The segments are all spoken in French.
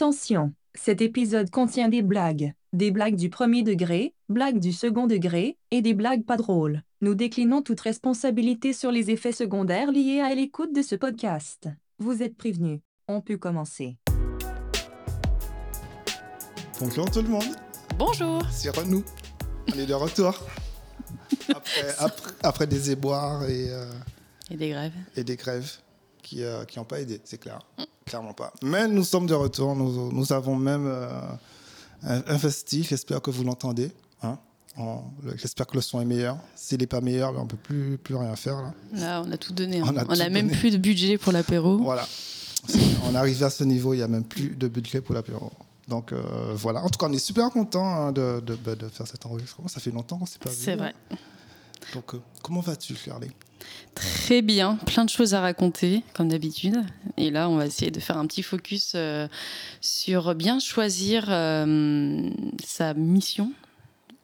Attention, cet épisode contient des blagues. Des blagues du premier degré, blagues du second degré, et des blagues pas drôles. Nous déclinons toute responsabilité sur les effets secondaires liés à l'écoute de ce podcast. Vous êtes prévenus. On peut commencer. Bonjour tout le monde, Bonjour. c'est Renou. On est de retour. Après, après- après des éboires et, euh, Et des grèves. et des grèves qui n'ont pas aidé, c'est clair. Clairement pas. Mais nous sommes de retour. Nous, nous avons même euh, un, un festif. J'espère que vous l'entendez. hein. J'espère que le son est meilleur. S'il n'est pas meilleur, ben, on ne peut plus, plus rien faire. Là. Là, on a tout donné. hein. On a On a, tout même donné. plus de budget pour l'apéro. Voilà. on est arrivé à ce niveau, il n'y a même plus de budget pour l'apéro. Donc euh, voilà. En tout cas, on est super content de, de- bah, de faire cet enregistrement. Ça fait longtemps qu'on ne s'est pas vu. C'est vrai. Donc, euh, comment vas-tu, Shirley Très bien. Plein de choses à raconter, comme d'habitude. Et là, on va essayer de faire un petit focus euh, sur bien choisir euh, sa mission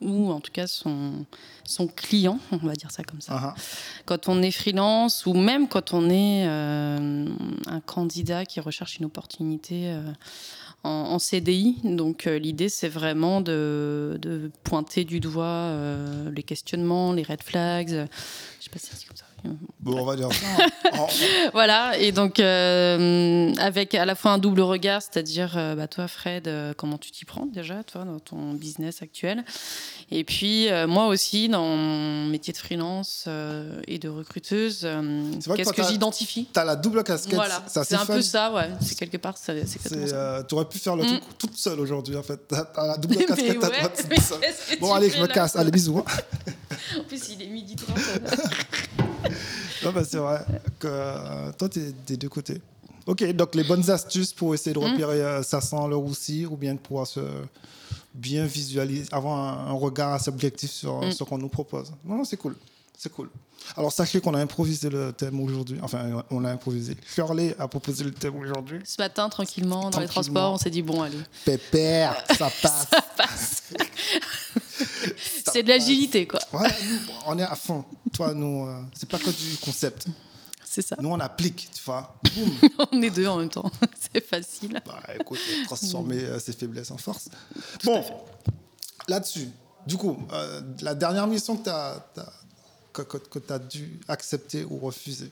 ou en tout cas son, son client, on va dire ça comme ça. Ah. Quand on est freelance ou même quand on est euh, un candidat qui recherche une opportunité en, CDI. Donc euh, l'idée c'est vraiment de, de pointer du doigt euh, les questionnements, les red flags. Je sais pas si c'est comme ça. Bon, on va dire ça. Voilà, et donc euh, avec à la fois un double regard, c'est-à-dire euh, bah, toi Fred, euh, comment tu t'y prends déjà, toi, dans ton business actuel, et puis moi aussi dans mon métier de freelance et de recruteuse, que qu'est-ce que j'identifie? T'as la double casquette. Voilà, c'est un fun. peu ça, ouais, c'est quelque part, c'est euh, T'aurais pu faire le Mm. truc toute seule aujourd'hui, en fait. T'as t'as la double casquette à ouais, Bon, tu allez, je me casse. Allez, bisous. hein. En plus, il est midi 30. Non, bah, c'est vrai que euh, toi, t'es des deux côtés. Ok, donc les bonnes astuces pour essayer de Mm. repérer euh, ça sans le roussi ou bien de pouvoir se bien visualiser, avoir un, un regard assez objectif sur Mm. ce qu'on nous propose. Non, non, c'est cool. C'est cool. Alors, sachez qu'on a improvisé le thème aujourd'hui. Enfin, on a improvisé. Shirley a proposé le thème aujourd'hui. Ce matin, tranquillement, dans les transports, on s'est dit bon, allez, Pépère, ça passe. passe. Ça c'est de l'agilité, quoi. Ouais, nous, on est à fond. Toi, nous, euh, c'est pas que du concept. C'est ça. Nous, on applique, tu vois. On est deux en même temps. c'est facile. Bah, écoute, transformer euh, ses faiblesses en force. Bon, là-dessus, du coup, euh, la dernière mission que tu as, que, que, tu as dû accepter ou refuser,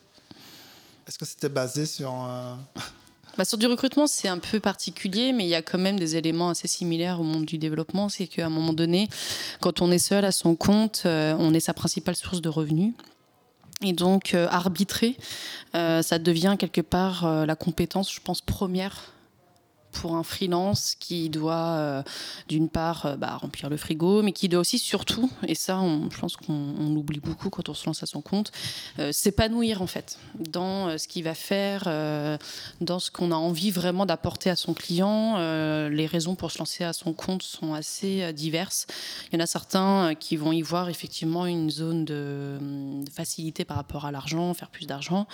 est-ce que c'était basé sur un... Bah, sur du recrutement, c'est un peu particulier, mais il y a quand même des éléments assez similaires au monde du développement. C'est qu'à un moment donné, quand on est seul à son compte, euh, on est sa principale source de revenus. Et donc, euh, arbitrer, euh, ça devient quelque part euh, la compétence, je pense, première pour un freelance qui doit, euh, d'une part, euh, bah, remplir le frigo, mais qui doit aussi, surtout, et ça, on- je pense qu'on on l'oublie beaucoup quand on se lance à son compte, euh, s'épanouir en fait dans ce qu'il va faire, dans ce qu'on a envie vraiment d'apporter à son client. Les raisons pour se lancer à son compte sont assez diverses. Il y en a certains qui vont y voir effectivement une zone de, facilité par rapport à l'argent, faire plus d'argent.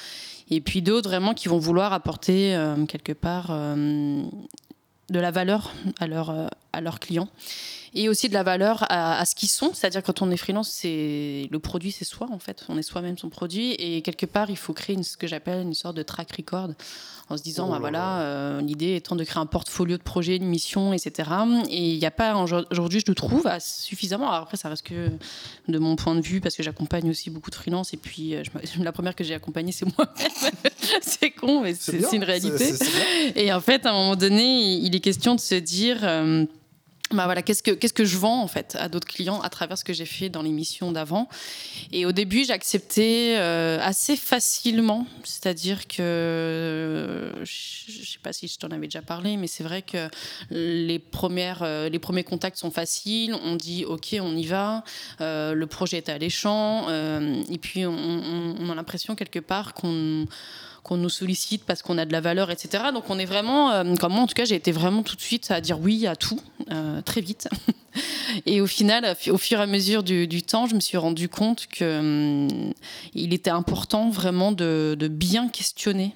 Et puis d'autres vraiment qui vont vouloir apporter quelque part de la valeur à euh, à leurs clients et aussi de la valeur à, à ce qu'ils sont. C'est-à-dire quand on est freelance, c'est le produit, c'est soi en fait. On est soi-même son produit et quelque part, il faut créer une- ce que j'appelle une sorte de track record en se disant, Oh bah là voilà, euh, l'idée étant de créer un portfolio de projets, une mission, etc. Et il n'y a pas aujourd'hui, je le trouve à- suffisamment. Alors après, ça reste que de mon point de vue parce que j'accompagne aussi beaucoup de freelance et puis euh, je la première que j'ai accompagnée, c'est moi-même. c'est con, mais c'est une réalité. Et en fait, à un moment donné, il est question de se dire. euh, bah voilà, qu'est-ce que qu'est-ce que je vends en fait à d'autres clients à travers ce que j'ai fait dans l'émission d'avant. Et au début, j'ai accepté euh, assez facilement, c'est-à-dire que je sais pas si je t'en avais déjà parlé, mais c'est vrai que les premières euh, les premiers contacts sont faciles. On dit ok, on y va. Euh, le projet est alléchant. euh, et puis on- on a l'impression quelque part qu'on qu'on nous sollicite parce qu'on a de la valeur, etc. Donc on est vraiment, euh, comme moi en tout cas, j'ai été vraiment tout de suite à dire oui à tout, euh, très vite. Et au final, au fur et à mesure du, du temps, je me suis rendu compte que hum, il était important vraiment de, de bien questionner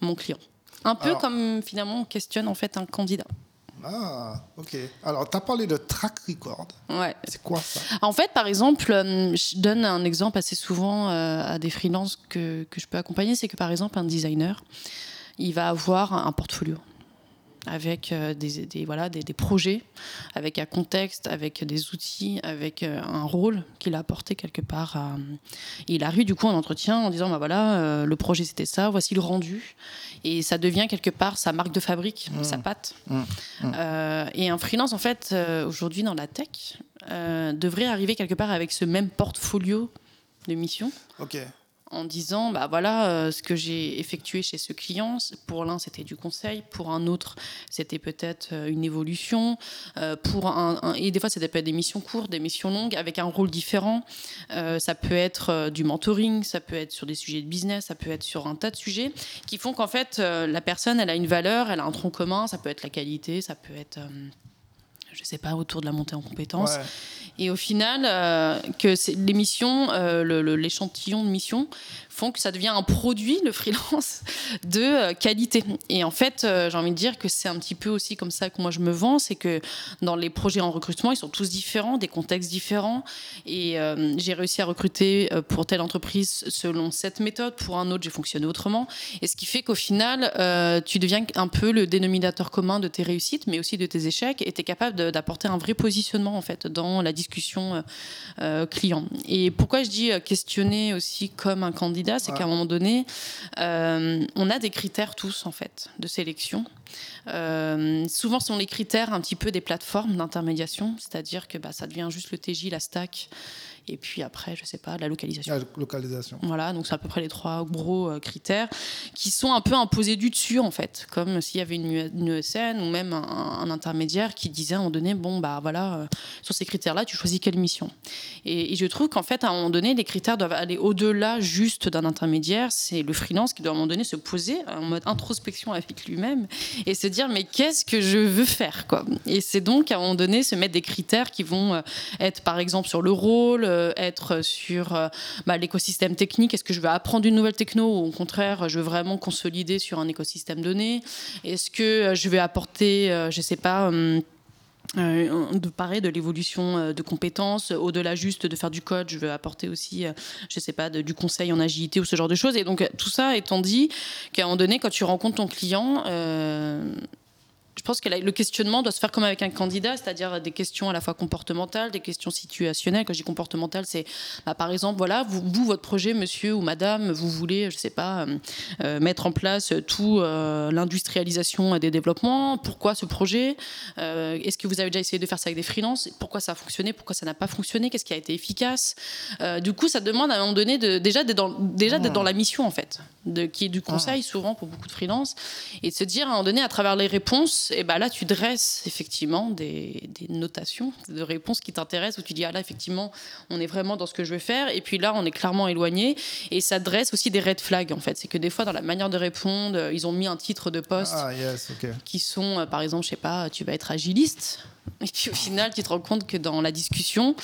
mon client. Un peu Alors- comme finalement on questionne en fait un candidat. Ah, ok. Alors, tu as parlé de track record. Ouais. C'est quoi ça? En fait, par exemple, euh, je donne un exemple assez souvent euh, à des freelances que, que je peux accompagner, c'est que par exemple, un designer, il va avoir un portfolio. Avec euh, des, des, voilà, des, des, projets, avec un contexte, avec des outils, avec euh, un rôle qu'il a apporté quelque part. À... Il arrive du coup en entretien en disant bah voilà, euh, le projet c'était ça, voici le rendu. Et ça devient quelque part sa marque de fabrique, mmh. sa patte. Mmh. Mmh. et un freelance, en fait, aujourd'hui dans la tech, devrait arriver quelque part avec ce même portfolio de missions. Ok en disant bah voilà euh, ce que j'ai effectué chez ce client pour l'un c'était du conseil pour un autre c'était peut-être euh, une évolution euh, pour un, et des fois ça peut être des missions courtes des missions longues avec un rôle différent. Ça peut être du mentoring ça peut être sur des sujets de business ça peut être sur un tas de sujets qui font qu'en fait la personne elle a une valeur elle a un tronc commun ça peut être la qualité ça peut être je sais pas, autour de la montée en compétences. Et au final, euh, que l'émission, euh, l'échantillon de mission que ça devient un produit, le freelance, de euh, qualité. Et en fait, euh, j'ai envie de dire que c'est un petit peu aussi comme ça que moi je me vends, c'est que dans les projets en recrutement, ils sont tous différents, des contextes différents. Et euh, j'ai réussi à recruter pour telle entreprise selon cette méthode, pour un autre, j'ai fonctionné autrement. Et ce qui fait qu'au final, tu deviens un peu le dénominateur commun de tes réussites, mais aussi de tes échecs, et tu es capable d'apporter un vrai positionnement en fait dans la discussion client. Et pourquoi je dis questionner aussi comme un candidat c'est qu'à un moment donné, euh, on a des critères tous en fait de sélection. Euh, souvent, ce sont les critères un petit peu des plateformes d'intermédiation, c'est-à-dire que bah, ça devient juste le TJ, la stack et puis après, je sais pas, la localisation. La localisation. Voilà, donc c'est à peu près les trois gros euh, critères qui sont un peu imposés du dessus, en fait, comme s'il y avait une, ESN ou même un, intermédiaire qui disait à un moment donné, bon, bah voilà, euh, sur ces critères-là, tu choisis quelle mission. Et, je trouve qu'en fait, à un moment donné, les critères doivent aller au-delà juste d'un intermédiaire. C'est le freelance qui doit à un moment donné se poser en mode introspection avec lui-même et se dire, mais qu'est-ce que je veux faire, quoi? Et c'est donc à un moment donné se mettre des critères qui vont euh, être, par exemple, sur le rôle, être sur euh, bah, l'écosystème technique Est-ce que je veux apprendre une nouvelle techno ou au contraire, je veux vraiment consolider sur un écosystème donné? Est-ce que euh, je vais apporter, je ne sais pas, de parler de l'évolution de compétences, au-delà juste de faire du code, je veux apporter aussi, je sais pas, du conseil en agilité ou ce genre de choses. Et donc tout ça étant dit, qu'à un moment donné, quand tu rencontres ton client, je pense que le questionnement doit se faire comme avec un candidat, c'est-à-dire des questions à la fois comportementales, des questions situationnelles. Quand je dis comportementales, c'est bah, par exemple, voilà, vous, votre projet, monsieur ou madame, vous voulez, je sais pas, euh, euh, mettre en place tout euh, l'industrialisation des développements. Pourquoi ce projet? Est-ce que vous avez déjà essayé de faire ça avec des freelances? Pourquoi ça a fonctionné? Pourquoi ça n'a pas fonctionné? Qu'est-ce qui a été efficace? Du coup, ça demande à un moment donné de, déjà d'être dans, déjà dans la mission en fait, de, qui est du conseil souvent pour beaucoup de freelances, et de se dire à un moment donné à travers les réponses et bah là, tu dresses effectivement des, notations de réponses qui t'intéressent, où tu dis, ah là, effectivement, on est vraiment dans ce que je veux faire. Et puis là, on est clairement éloigné. Et ça dresse aussi des red flags, en fait. C'est que des fois, dans la manière de répondre, ils ont mis un titre de poste ah, qui sont, euh, par exemple, je sais pas, tu vas être agiliste. Et puis au final, tu te rends compte que dans la discussion,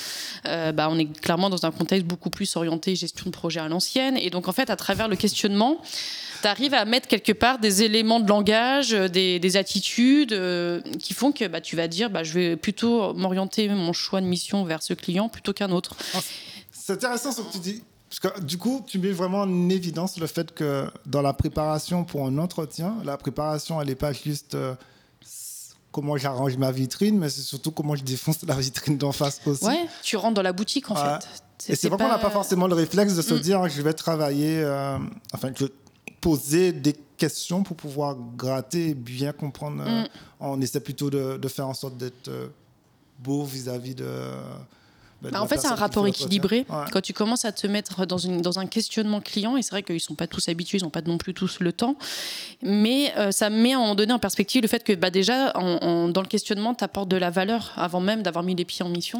euh, bah, on est clairement dans un contexte beaucoup plus orienté gestion de projet à l'ancienne. Et donc en fait, à travers le questionnement, tu arrives à mettre quelque part des éléments de langage, euh, des, attitudes euh, qui font que bah, tu vas dire bah, je vais plutôt m'orienter mon choix de mission vers ce client plutôt qu'un autre. Ah, c'est intéressant ce que tu dis. Parce que du coup, tu mets vraiment en évidence le fait que dans la préparation pour un entretien, la préparation, elle n'est pas juste comment j'arrange ma vitrine, mais c'est surtout comment je défonce la vitrine d'en face aussi. Ouais, tu rentres dans la boutique en fait. Et c'est vrai qu'on n'a pas forcément le réflexe de se mm. dire je vais travailler, enfin, je poser des questions pour pouvoir gratter et bien comprendre. Euh, mm. On essaie plutôt de, de, faire en sorte d'être euh, beau vis-à-vis de bah, bah, en fait, c'est un rapport équilibré. Quand tu commences à te mettre dans, une, dans un questionnement client, et c'est vrai qu'ils ne sont pas tous habitués, ils n'ont pas non plus tous le temps, mais euh, ça met à un moment donné en perspective le fait que bah, déjà, dans le questionnement, tu apportes de la valeur avant même d'avoir mis les pieds en mission.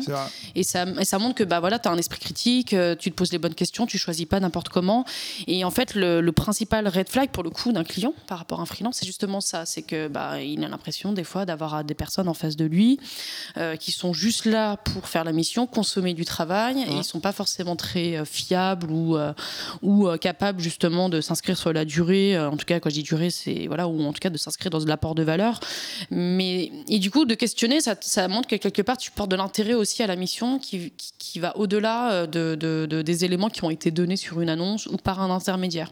Et ça, et ça montre que bah, voilà, tu as un esprit critique, euh, tu te poses les bonnes questions, tu choisis pas n'importe comment. Et en fait, le, principal red flag pour le coup d'un client par rapport à un freelance, c'est justement ça c'est que bah, il a l'impression des fois d'avoir des personnes en face de lui euh, qui sont juste là pour faire la mission, consommer du travail et ils sont pas forcément très fiables ou ou capables justement de s'inscrire sur la durée. en tout cas, quand je dis durée, c'est voilà, ou en tout cas de s'inscrire dans l'apport de valeur. Mais et du coup, de questionner, ça, ça montre que quelque part, tu portes de l'intérêt aussi à la mission qui, qui, va au-delà de, de, des éléments qui ont été donnés sur une annonce ou par un intermédiaire.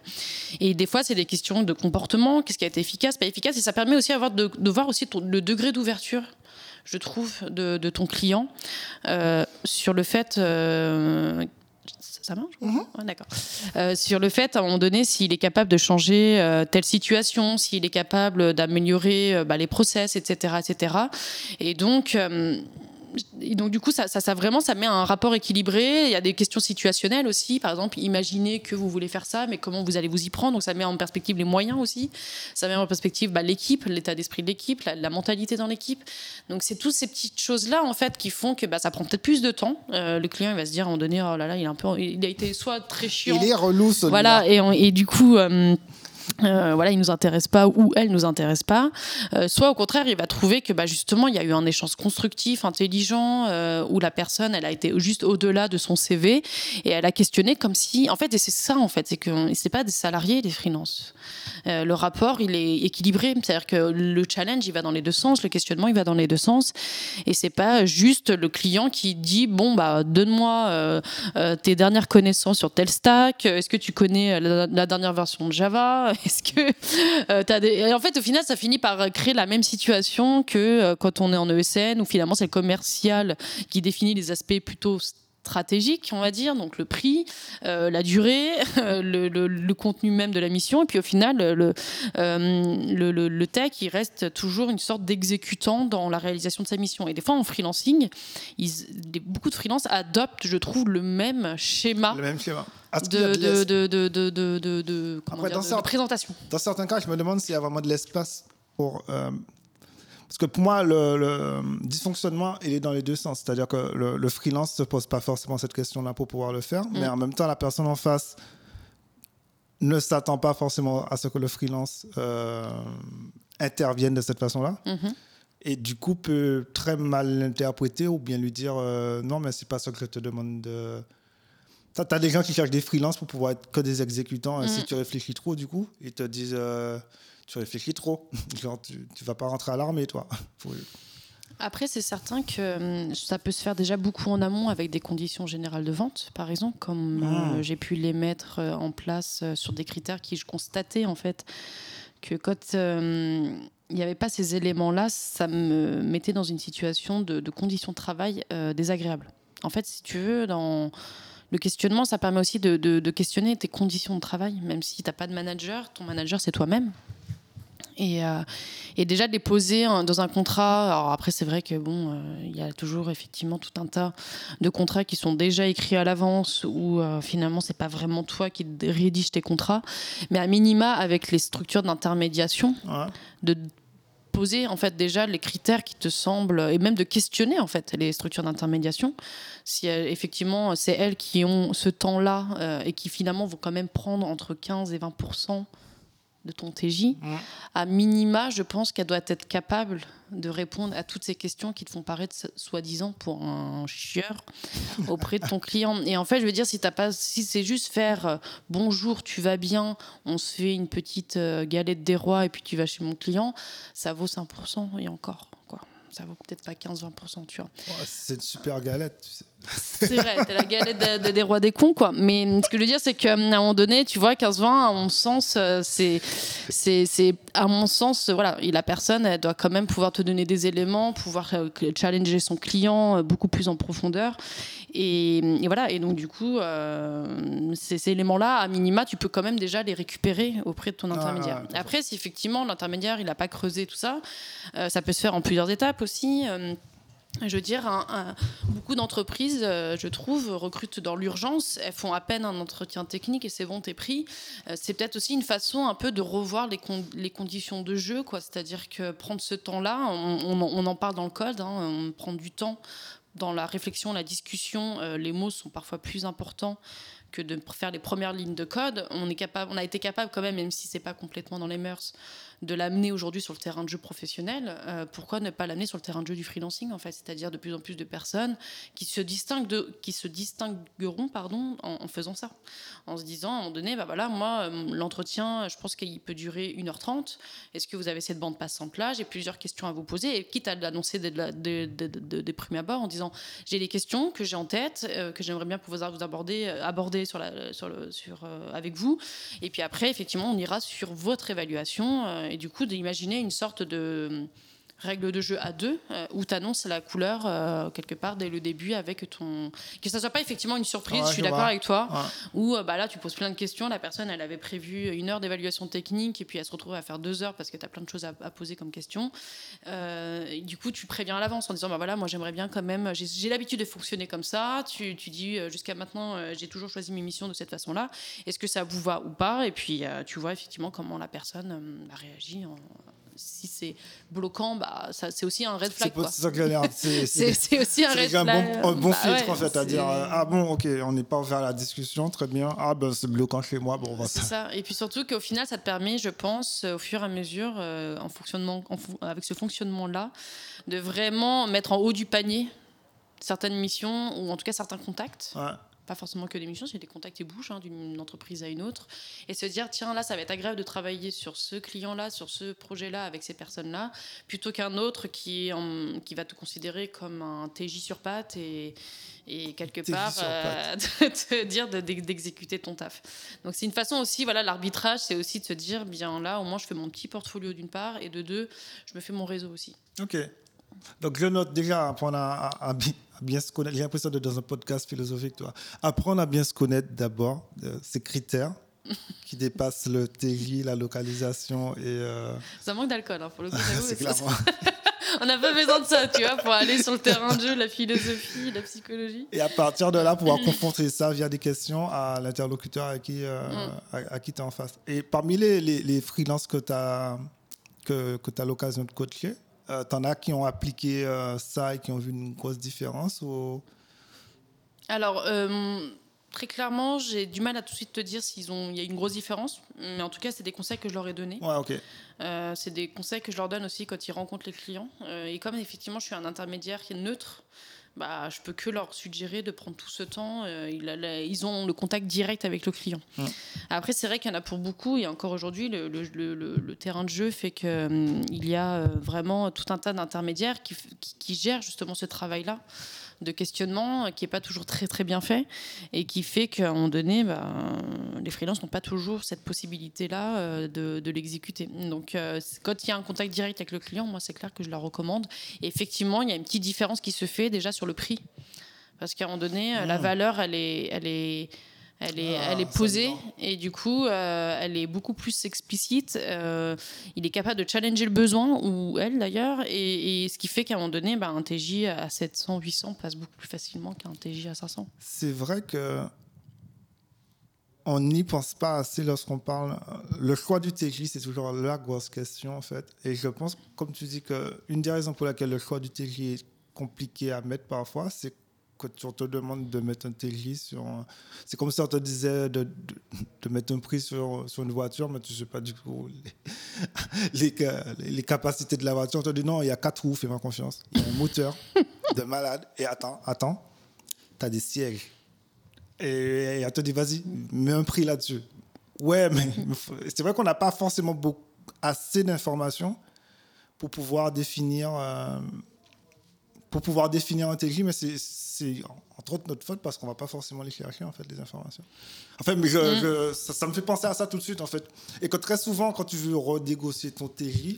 Et des fois, c'est des questions de comportement, qu'est-ce qui a été efficace, pas efficace, et ça permet aussi avoir de, de voir aussi le degré d'ouverture je trouve, de, de ton client euh, sur le fait. Euh, ça marche mm-hmm. D'accord. Euh, sur le fait, à un moment donné, s'il est capable de changer telle situation, s'il est capable d'améliorer bah, les process, etc., etc. Et donc, et donc du coup, ça, ça, vraiment, ça met un rapport équilibré. Il y a des questions situationnelles aussi. Par exemple, imaginez que vous voulez faire ça, mais comment vous allez vous y prendre? Donc ça met en perspective les moyens aussi. Ça met en perspective bah, l'équipe, l'état d'esprit de l'équipe, la, mentalité dans l'équipe. Donc c'est toutes ces petites choses-là en fait qui font que bah, ça prend peut-être plus de temps. Euh, le client il va se dire à un moment donné, oh là là, il, est un peu, il a été soit très chiant. Il est relou. Voilà, et, et du coup. Euh, euh, voilà, il nous intéresse pas ou elle nous intéresse pas. Euh, soit au contraire, il va trouver que bah, justement il y a eu un échange constructif, intelligent, euh, où la personne elle a été juste au-delà de son CV et elle a questionné comme si, en fait, et c'est ça en fait, c'est que c'est pas des salariés des freelances. le rapport il est équilibré, c'est-à-dire que le challenge il va dans les deux sens, le questionnement il va dans les deux sens, et c'est pas juste le client qui dit bon bah donne-moi tes dernières connaissances sur tel stack, est-ce que tu connais la dernière version de Java? est-ce que euh, as des... En fait, au final, ça finit par créer la même situation que euh, quand on est en ESN, où finalement c'est le commercial qui définit les aspects plutôt stratégiques, on va dire, donc le prix, euh, la durée, le, contenu même de la mission, et puis au final, le, le, tech, il reste toujours une sorte d'exécutant dans la réalisation de sa mission. Et des fois, en freelancing, ils, beaucoup de freelance adoptent, je trouve, le même schéma. Le même schéma de, présentation. Dans certains cas, je me demande s'il y a vraiment de l'espace pour. Euh, parce que pour moi, le, dysfonctionnement, il est dans les deux sens. C'est-à-dire que le, freelance ne se pose pas forcément cette question-là pour pouvoir le faire, mais mm. en même temps, la personne en face ne s'attend pas forcément à ce que le freelance euh, intervienne de cette façon-là. Mm-hmm. Et du coup, peut très mal l'interpréter ou bien lui dire euh, non, mais c'est pas ça que je te demande de tu as des gens qui cherchent des freelances pour pouvoir être que des exécutants. Et si mm. tu réfléchis trop, du coup, ils te disent euh, tu réfléchis trop. Genre, tu, ne vas pas rentrer à l'armée, toi. Après, c'est certain que hum, ça peut se faire déjà beaucoup en amont avec des conditions générales de vente, par exemple, comme euh, mm. j'ai pu les mettre euh, en place sur des critères qui je constatais en fait que quand hum, il n'y avait pas ces éléments-là, ça me mettait dans une situation de, de conditions de travail désagréables. En fait, si tu veux, dans le questionnement, ça permet aussi de, questionner tes conditions de travail, même si tu n'as pas de manager, ton manager, c'est toi-même. Et, euh, déjà de les poser dans un contrat. Alors après, c'est vrai que bon, euh, il y a toujours effectivement tout un tas de contrats qui sont déjà écrits à l'avance où euh, finalement c'est pas vraiment toi qui rédige tes contrats, mais à minima avec les structures d'intermédiation, de poser en fait déjà les critères qui te semblent et même de questionner en fait les structures d'intermédiation. Si effectivement c'est elles qui ont ce temps-là euh, et qui finalement vont quand même prendre entre 15 et 20 de ton TJ, à minima, je pense qu'elle doit être capable de répondre à toutes ces questions qui te font paraître soi-disant pour un chieur auprès de ton client. Et en fait, je veux dire, si, pas, si c'est juste faire euh, bonjour, tu vas bien, on se fait une petite euh, galette des rois et puis tu vas chez mon client, ça vaut 5% et encore. Quoi. Ça vaut peut-être pas 15-20%, tu vois. c'est une super galette, tu sais. C'est vrai, t'es la galette des rois des cons, quoi. Mais ce que je veux dire, c'est qu'à un moment donné, tu vois, 15-20, à mon sens, euh, c'est, c'est, à mon sens, voilà, la personne, elle doit quand même pouvoir te donner des éléments, pouvoir euh, challenger son client euh, beaucoup plus en profondeur. Et, voilà, et donc du coup, ces, éléments-là, à minima, tu peux quand même déjà les récupérer auprès de ton ah, intermédiaire. Après, si effectivement l'intermédiaire, il n'a pas creusé tout ça, ça peut se faire en plusieurs étapes aussi. Je veux dire, beaucoup d'entreprises, euh, je trouve, recrutent dans l'urgence. Elles font à peine un entretien technique et c'est bon, t'es pris. Euh, c'est peut-être aussi une façon un peu de revoir les, conditions de jeu, quoi. C'est-à-dire que prendre ce temps-là, on, en parle dans le code, hein, on prend du temps dans la réflexion, la discussion. Euh, les mots sont parfois plus importants que de faire les premières lignes de code. On, est capable, on a été capable quand même, même si c'est pas complètement dans les mœurs, de l'amener aujourd'hui sur le terrain de jeu professionnel, euh, pourquoi ne pas l'amener sur le terrain de jeu du freelancing en fait? C'est-à-dire de plus en plus de personnes qui se distinguent qui se distingueront pardon en, faisant ça, en se disant à un moment donné, bah voilà, moi euh, l'entretien, je pense qu'il peut durer 1h30. Est-ce que vous avez cette bande passante là? J'ai plusieurs questions à vous poser quitte à l'annoncer des de, de, de, premiers abords en disant j'ai des questions que j'ai en tête euh, que j'aimerais bien pouvoir vous aborder aborder avec vous. Et puis après effectivement on ira sur votre évaluation et du coup d'imaginer une sorte de règle de jeu à deux euh, où tu annonces la couleur euh, quelque part dès le début avec ton que ça soit pas effectivement une surprise je suis d'accord avec toi ou euh, bah là tu poses plein de questions la personne elle avait prévu une heure d'évaluation technique et puis elle se retrouve à faire deux heures parce que tu as plein de choses à, poser comme question. Du coup tu préviens à l'avance en disant bah voilà moi j'aimerais bien quand même j'ai l'habitude de fonctionner comme ça tu, tu dis jusqu'à maintenant j'ai toujours choisi mes missions de cette façon là est-ce que ça vous va ou pas? Et puis tu vois effectivement comment la personne réagit en, si c'est bloquant, bah, c'est aussi un red flag. C'est aussi un red flag. Un bon, bah filtre, en fait, à dire Ah bon, ok, on n'est pas ouvert à la discussion, très bien. Ah ben, c'est bloquant chez moi, bon, on va ça. ça. Et puis surtout qu'au final, ça te permet, je pense, au fur et à mesure, euh, en fonctionnement, avec ce fonctionnement-là, de vraiment mettre en haut du panier certaines missions ou en tout cas certains contacts. Ouais pas forcément que des missions, c'est des contacts et bouches hein, d'une entreprise à une autre, et se dire tiens là ça va être agréable de travailler sur ce client-là, sur ce projet-là avec ces personnes-là, plutôt qu'un autre qui, qui va te considérer comme un TJ sur patte et, et quelque part euh, te dire d'exécuter ton taf. Donc c'est une façon aussi, voilà, l'arbitrage, c'est aussi de se dire bien là au moins je fais mon petit portfolio d'une part et de deux je me fais mon réseau aussi. Ok. Donc je note déjà apprendre à, à, bien se connaître. J'ai l'impression d'être dans un podcast philosophique, toi. Apprendre à bien se connaître d'abord, euh, ces critères qui dépassent le TJ, la localisation et. Euh, ça manque d'alcool, hein, pour le coup. C'est clairement. On n'a pas besoin de ça, tu vois, pour aller sur le terrain de jeu, la philosophie, la psychologie. Et à partir de là, pouvoir confronter ça via des questions à l'interlocuteur à qui, euh, mm. à, qui tu es en face. Et parmi les, les, les freelances que tu as, que, que as l'occasion de coacher, euh, T'en as qui ont appliqué euh, ça et qui ont vu une grosse différence ou... Alors, euh, très clairement, j'ai du mal à tout de suite te dire s'il y a une grosse différence. Mais en tout cas, c'est des conseils que je leur ai donnés. Ouais, ok. Euh, c'est des conseils que je leur donne aussi quand ils rencontrent les clients. et comme effectivement, je suis un intermédiaire qui est neutre, bah, je peux que leur suggérer de prendre tout ce temps. Euh, ils, ont le contact direct avec le client. Après, c'est vrai qu'il y en a pour beaucoup, et encore aujourd'hui, le, le, terrain de jeu fait qu'il hum, il y a euh, vraiment tout un tas d'intermédiaires qui, qui, gèrent justement ce travail-là de questionnement qui n'est pas toujours très très bien fait et qui fait qu'à un moment donné, bah, les freelances n'ont pas toujours cette possibilité-là euh, de, l'exécuter. Donc euh, quand il y a un contact direct avec le client, moi c'est clair que je la recommande. Et effectivement, il y a une petite différence qui se fait déjà sur le prix. Parce qu'à un moment donné, la mmh. valeur, elle est, elle est, elle est, elle est ah, posée et du coup, euh, elle est beaucoup plus explicite. Euh, il est capable de challenger le besoin, ou elle d'ailleurs, et, ce qui fait qu'à un moment donné, bah, un TJ à 700, 800 passe beaucoup plus facilement qu'un TJ à 500. C'est vrai que on n'y pense pas assez lorsqu'on parle. Le choix du TJ, c'est toujours la grosse question en fait. Et je pense, comme tu dis, qu'une des raisons pour laquelle le choix du TJ est compliqué à mettre parfois, c'est quand on te demande de mettre un TJ sur. C'est comme si on te disait de, de, mettre un prix sur, sur, une voiture, mais tu ne sais pas du coup les, les, capacités de la voiture. On te dit non, il y a quatre roues, fais-moi confiance. Il y a un moteur de malade. Et attends, attends, tu as des sièges. Et, on te dit vas-y, mets un prix là-dessus. Ouais, mais c'est vrai qu'on n'a pas forcément beaucoup, assez d'informations pour pouvoir définir. Euh, pour pouvoir définir un TJ, mais c'est entre autres notre faute parce qu'on va pas forcément les chercher en fait les informations. En fait, mais mm. ça, me fait penser à ça tout de suite en fait. Et que très souvent, quand tu veux renégocier ton TJ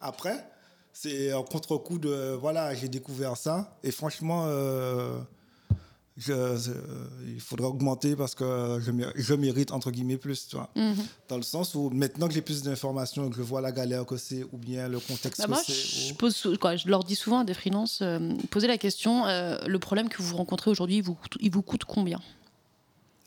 après, c'est un contre-coup de voilà, j'ai découvert ça et franchement. Euh, il faudrait augmenter parce que je, mérite, entre guillemets, plus, tu vois. Mhm. Dans le sens où maintenant que j'ai plus d'informations, que je vois la galère que c'est, ou bien le contexte bah, que c'est. Je, pose, je leur dis souvent à des freelances, euh, posez la question, euh, le problème que vous rencontrez aujourd'hui, il vous, il vous coûte combien?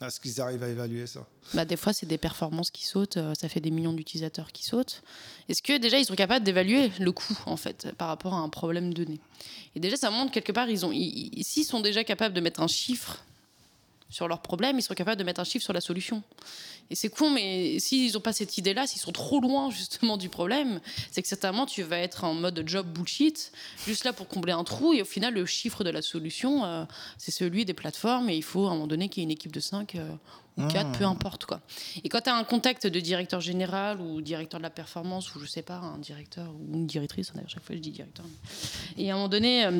Est-ce qu'ils arrivent à évaluer ça bah, Des fois, c'est des performances qui sautent, euh, ça fait des millions d'utilisateurs qui sautent. Est-ce que déjà, ils sont capables d'évaluer le coût, en fait, par rapport à un problème donné? Et déjà, ça montre quelque part, ils ont, s'ils sont déjà capables de mettre un chiffre sur leur problème, ils sont capables de mettre un chiffre sur la solution. Et c'est con, mais s'ils n'ont pas cette idée-là, s'ils sont trop loin justement du problème, c'est que certainement tu vas être en mode job bullshit, juste là pour combler un trou, et au final le chiffre de la solution, euh, c'est celui des plateformes, et il faut à un moment donné qu'il y ait une équipe de 5 euh, ou 4, peu importe quoi. Et quand tu as un contact de directeur général ou directeur de la performance, ou je sais pas, un directeur ou une directrice, d'ailleurs chaque fois je dis directeur, et à un moment donné... euh,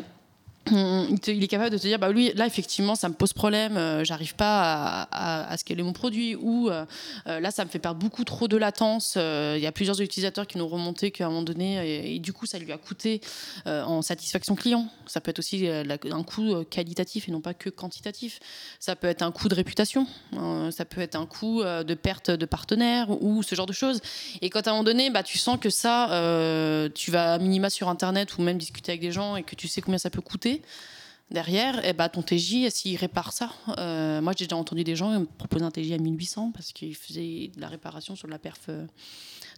il est capable de te dire bah lui là effectivement ça me pose problème euh, j'arrive pas à, à, à scaler mon produit ou euh, euh, là ça me fait perdre beaucoup trop de latence il y a plusieurs utilisateurs qui nous ont remonté qu'à un moment donné et, du coup ça lui a coûté en satisfaction client. Ça peut être aussi un coût qualitatif et non pas que quantitatif. Ça peut être un coût de réputation ça peut être un coût de perte de partenaires ou ce genre de choses. Et quand à un moment donné bah tu sens que ça tu vas à minima sur internet ou même discuter avec des gens et que tu sais combien ça peut coûter derrière, eh ben, ton TJ, s'il répare ça. Euh, moi, j'ai déjà entendu des gens proposer un TJ à 1800 parce qu'ils faisaient de la réparation sur la perf euh,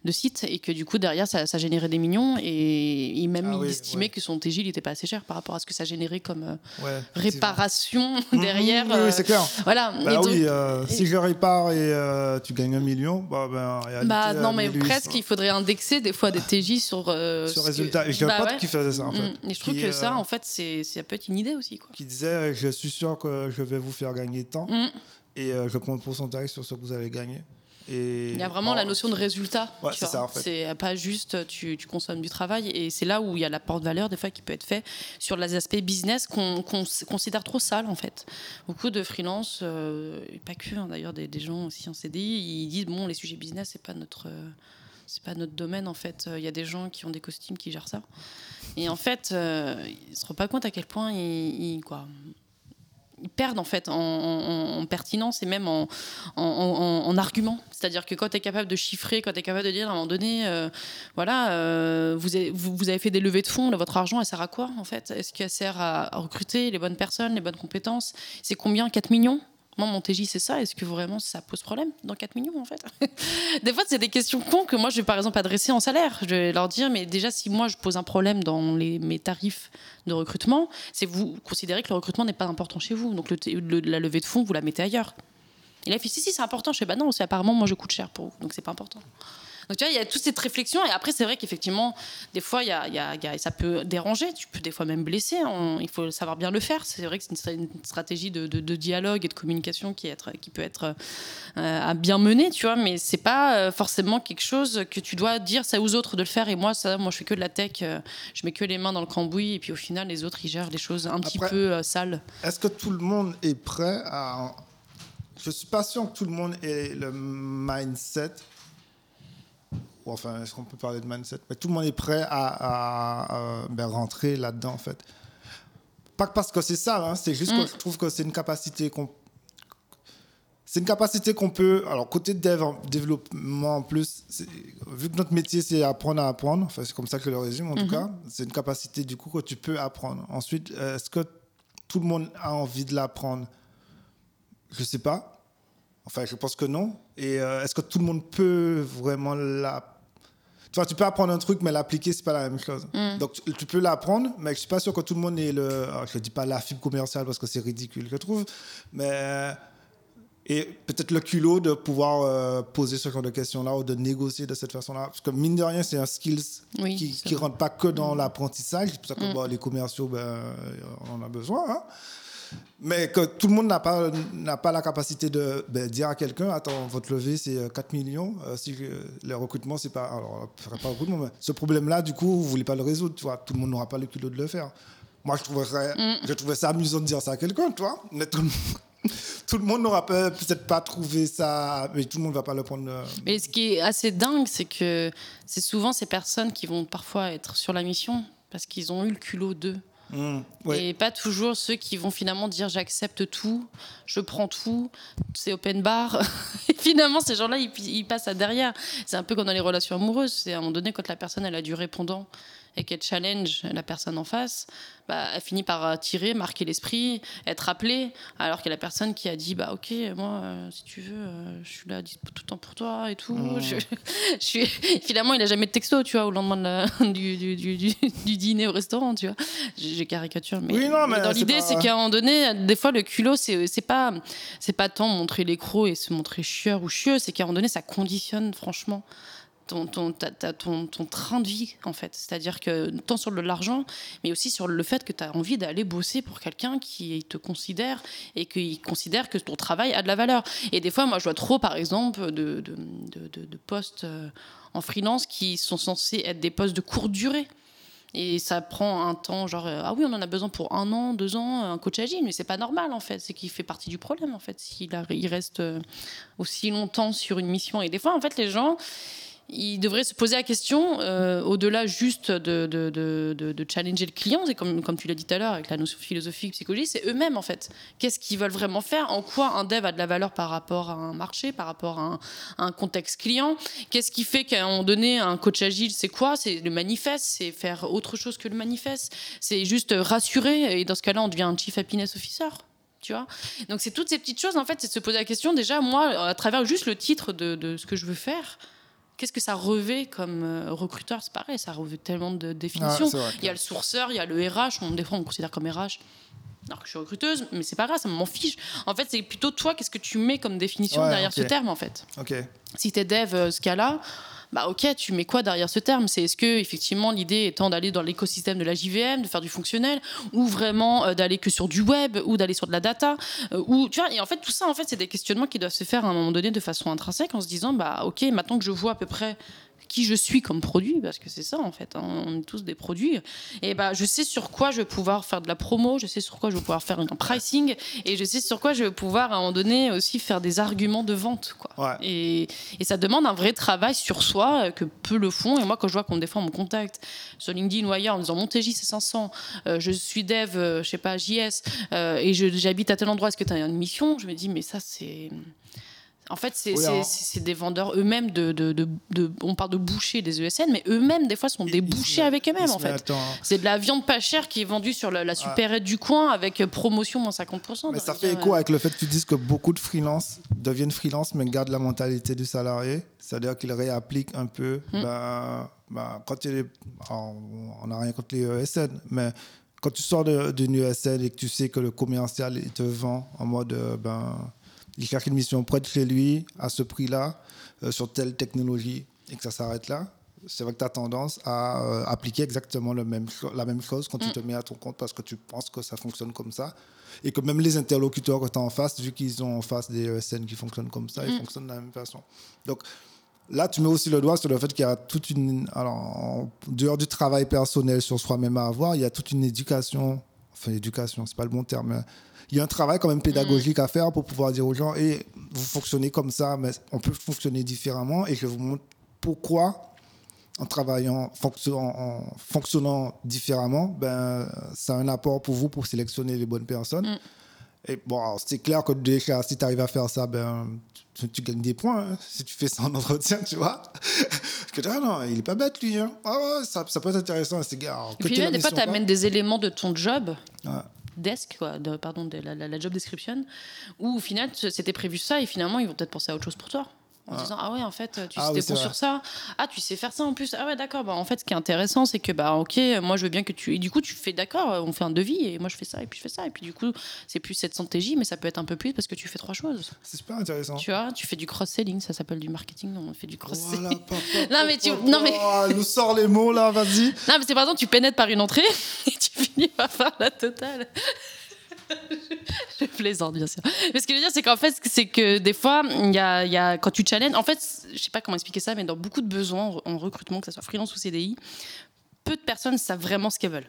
de site et que du coup, derrière, ça, ça générait des millions et, et même Ah il oui, estimait ouais. que son TJ, il n'était pas assez cher par rapport à ce que ça générait comme euh, Ouais, réparation effectivement. derrière. Mhm, oui, euh, oui, c'est clair. voilà. Bah donc- oui, euh, et- si je répare et tu gagnes un million, bah, ben, réalité, bah non, mais 1800. presque, il faudrait indexer des fois des TJ sur. Sur ce que- résultat. Et un Bah ouais. qui faisait ça, en fait. Mm. Et je trouve Qui, que ça, en fait, c'est, ça peut être une idée aussi. Quoi. Qui disait Je suis sûr que je vais vous faire gagner tant Mm. et je prends le pourcentage sur ce que vous avez gagné. Et Il y a vraiment la notion de résultat. Ouais, c'est vois. ça, en fait. C'est pas juste tu, tu consommes du travail. Et c'est là où il y a la porte-valeur, des fois, qui peut être fait sur les aspects business qu'on s- considère trop sales, en fait. Beaucoup de freelance, euh, et pas que, hein, d'ailleurs, des, des gens aussi en CDI, ils disent bon, les sujets business, c'est pas notre. euh, c'est pas notre domaine en fait. Il y a des gens qui ont des costumes qui gèrent ça. Et en fait, euh, ils se rendent pas compte à quel point ils, ils- quoi, ils perdent en fait en, en- en pertinence et même en, en, en- en argument. C'est-à-dire que quand tu es capable de chiffrer, quand tu es capable de dire à un moment donné, euh, voilà, euh, vous, avez, fait des levées de fonds, votre argent, elle sert à quoi en fait? Est-ce qu'elle sert à, à recruter les bonnes personnes, les bonnes compétences? C'est combien? 4 millions? Moi, mon TJ, c'est ça. Est-ce que vraiment ça pose problème dans 4 millions, en fait? Des fois, c'est des questions cons que moi, je vais par exemple adresser en salaire. Je vais leur dire, mais déjà, si moi, je pose un problème dans les, mes tarifs de recrutement, c'est vous considérez que le recrutement n'est pas important chez vous. Donc, la levée de fonds, vous la mettez ailleurs. Et là, il fait, si, si, c'est important. Je fais, bah non, c'est apparemment, moi, je coûte cher pour vous. Donc, c'est pas important. Donc, tu vois, il y a toute cette réflexion. Et après, c'est vrai qu'effectivement, des fois, il y a, il y a- il y a- ça peut déranger. Tu peux des fois même blesser. On- il faut savoir bien le faire. C'est vrai que c'est une stra- une stratégie de, de- de dialogue et de communication qui, est être- qui peut être euh, à bien mener, tu vois. Mais c'est pas euh, forcément quelque chose que tu dois dire ça aux autres de le faire. Et moi, ça, moi, je fais que de la tech. euh, je mets que les mains dans le cambouis. Et puis, au final, les autres, ils gèrent les choses un petit Après- peu sales. Est-ce que tout le monde est prêt à. Je suis pas sûr que tout le monde ait le mindset. Ou enfin, est-ce qu'on peut parler de mindset? Mais tout le monde est prêt à, à, à, ben, rentrer là-dedans, en fait. Pas que parce que c'est ça, hein, c'est juste Mm. que je trouve que c'est une capacité qu'on. C'est une capacité qu'on peut. Alors, côté dev, en- développement en plus, vu que notre métier, c'est apprendre à apprendre, enfin, c'est comme ça que je le résume en tout Mhm. cas, c'est une capacité du coup que tu peux apprendre. Ensuite, est-ce que tout le monde a envie de l'apprendre? Je sais pas. Enfin, je pense que non. Et euh, est-ce que tout le monde peut vraiment la. Tu vois, tu peux apprendre un truc, mais l'appliquer, c'est pas la même chose. Mm. Donc, tu, tu peux l'apprendre, mais je suis pas sûr que tout le monde ait le. alors, je dis pas la fibre commerciale parce que c'est ridicule, je trouve. Mais. Et peut-être le culot de pouvoir euh, poser ce genre de questions-là ou de négocier de cette façon-là. Parce que mine de rien, c'est un skills Oui, qui ne rentre pas que dans l'apprentissage. C'est pour ça que Mm. les commerciaux, ben, on en a besoin. hein. Mais que tout le monde n'a pas, n'a pas la capacité de ben, dire à quelqu'un Attends, votre levée, c'est euh, 4 millions. Euh, si euh, le recrutement, c'est pas. Alors, pas recrutement, mais ce problème-là, du coup, vous ne voulez pas le résoudre. Tu vois, tout le monde n'aura pas le culot de le faire. Moi, je trouverais, Mm. je trouvais ça amusant de dire ça à quelqu'un, tu vois. Mais tout le monde. Tout le monde n'aura peut- peut-être pas trouvé ça, mais tout le monde ne va pas le prendre. euh, Mais ce qui est assez dingue, c'est que c'est souvent ces personnes qui vont parfois être sur la mission parce qu'ils ont eu le culot d'eux. Mm. Et pas toujours ceux qui vont finalement dire j'accepte tout, je prends tout, c'est open bar. Et finalement, ces gens-là, ils, ils passent à derrière. C'est un peu comme dans les relations amoureuses. C'est à un moment donné, quand la personne elle a du répondant et qu'elle challenge la personne en face, bah, elle finit par tirer, marquer l'esprit, être appelée, alors que la personne qui a dit bah ok, moi, euh, si tu veux, euh, je suis là tout le temps pour toi et tout. Mmh. Je, je suis... Finalement, il a jamais de texto, tu vois, au lendemain de la- du, du, du, du- du dîner au restaurant, tu vois. J'ai caricature, mais, Oui, non, mais dans c'est l'idée, pas- c'est qu'à un moment donné, des fois, le culot, c'est c'est pas, c'est pas tant montrer l'écro et se montrer chieur ou chieux, c'est qu'à un moment donné, ça conditionne, franchement ton, ton, train de vie, en fait. C'est-à-dire que tant sur l'argent, mais aussi sur le fait que tu as envie d'aller bosser pour quelqu'un qui te considère et qui considère que ton travail a de la valeur. Et des fois, moi, je vois trop, par exemple, de, de, de- postes euh, en freelance qui sont censés être des postes de courte durée. Et ça prend un temps, genre, euh, ah oui, on en a besoin pour un an, deux ans, un coach agile, mais c'est pas normal en fait. C'est qu'il fait partie du problème en fait, s'il reste euh, aussi longtemps sur une mission. Et des fois, en fait, les gens, ils devraient se poser la question, euh, au-delà juste de, challenger le client, c'est comme, tu l'as dit tout à l'heure avec la notion philosophique, psychologie, c'est eux-mêmes en fait. Qu'est-ce qu'ils veulent vraiment faire? En quoi un dev a de la valeur par rapport à un marché, par rapport à un, contexte client? Qu'est-ce qui fait qu'à un moment donné, un coach agile, c'est quoi? C'est le manifeste, c'est faire autre chose que le manifeste, c'est juste rassurer, et dans ce cas-là, on devient un chief happiness officer. Tu vois? Donc c'est toutes ces petites choses, en fait, c'est de se poser la question, déjà, moi, à travers juste le titre de ce que je veux faire, qu'est-ce que ça revêt comme euh, recruteur? C'est pareil, ça revêt tellement de Ah, définitions. il y a le sourceur, il y a le RH, on, des fois on me considère comme RH. Alors que je suis recruteuse, mais c'est pas grave, ça m'en fiche. En fait, c'est plutôt toi, qu'est-ce que tu mets comme définition Ouais, derrière ce terme, en fait? Ok. si tu es dev euh, ce cas-là, bah ok, tu mets quoi derrière ce terme? C'est est-ce que effectivement l'idée étant d'aller dans l'écosystème de la JVM, de faire du fonctionnel, ou vraiment euh, d'aller que sur du web, ou d'aller sur de la data, euh, ou tu vois Et en fait tout ça, en fait, c'est des questionnements qui doivent se faire à un moment donné de façon intrinsèque en se disant bah ok, maintenant que je vois à peu près qui je suis comme produit, parce que c'est ça en fait, hein, on est tous des produits, et bah je sais sur quoi je vais pouvoir faire de la promo, je sais sur quoi je vais pouvoir faire un pricing, et je sais sur quoi je vais pouvoir à un moment donné aussi faire des arguments de vente. Quoi. Ouais. Et, et ça demande un vrai travail sur soi que peu le font. Et moi, quand je vois qu'on des fois on me contacte sur LinkedIn ou ailleurs en disant mon TJ c'est 500, euh, je suis dev, euh, je sais pas, JS, euh, et j'habite à tel endroit, est-ce que tu as une mission? Je me dis, mais ça c'est. En fait, c'est Oui, c'est- des vendeurs eux-mêmes de, de, de- de- On parle de bouchers des ESN, mais eux-mêmes, des fois, sont des bouchers avec eux-mêmes, en fait. C'est de la viande pas chère qui est vendue sur la, la supérette du coin avec euh, promotion moins 50%. Mais ça fait dire, écho avec le fait que tu dises que beaucoup de freelance deviennent freelance mais gardent la mentalité du salarié. C'est-à-dire qu'ils réappliquent un peu. Hmm. ben, ben, quand il alors, on n'a rien contre les ESN, mais quand tu sors d'une ESN et que tu sais que le commercial il te vend en mode euh, ben, il cherche une mission près de chez lui à ce prix-là, euh, sur telle technologie et que ça s'arrête là. C'est vrai que tu as tendance à euh, appliquer exactement le même, cho- la même chose quand tu te mets à ton compte parce que tu penses que ça fonctionne comme ça. Et que même les interlocuteurs que tu as en face, vu qu'ils ont en face des ESN qui fonctionnent comme ça, ils fonctionnent de la même façon. Donc là, tu mets aussi le doigt sur le fait qu'il y a toute une. Alors, en dehors du travail personnel sur soi-même à avoir, il y a toute une éducation. Enfin, éducation, c'est pas le bon terme. mais il y a un travail quand même pédagogique à faire pour pouvoir dire aux gens et vous fonctionnez comme ça, mais on peut fonctionner différemment et je vous montre pourquoi en travaillant, en, fonctionnant différemment, ben, ça a un apport pour vous pour sélectionner les bonnes personnes. Mm. Et bon, c'est clair que déjà, si tu arrives à faire ça, ben, tu, tu gagnes des points. hein, si tu fais ça en entretien, tu vois. Parce que ah non, il est pas bête, lui. Hein. Ah ça, ça peut être intéressant, ces gars. Et puis là, des fois, tu amènes des éléments de ton job, Ouais. Desk, quoi, de, pardon, de la, la- job description, où au final, c'était prévu ça, et finalement, ils vont peut-être penser à autre chose pour toi. En disant, ah ouais, en fait, tu Ah sais oui, sur ça. Ah, tu sais faire ça en plus. Ah ouais, d'accord. Bah, en fait, ce qui est intéressant, c'est que, bah, ok, moi, je veux bien que tu. Et du coup, tu fais, d'accord, on fait un devis, et moi, je fais ça, et puis je fais ça. Et puis, du coup, c'est plus 700 TJ, mais ça peut être un peu plus parce que tu fais trois choses. C'est super intéressant. Tu vois, tu fais du cross-selling, ça s'appelle du marketing, on fait du cross-selling. Voilà, papa, Non, mais tu- non, mais- nous sort les mots là, vas-y. Non, mais c'est par exemple, tu pénètres par une entrée et tu finis par faire la totale. je plaisante, bien sûr. Mais ce que je veux dire, c'est qu'en fait, c'est que des fois, y a- quand tu challenges, en fait, je sais pas comment expliquer ça, mais dans beaucoup de besoins en recrutement, que ce soit freelance ou CDI, peu de personnes savent vraiment ce qu'elles veulent.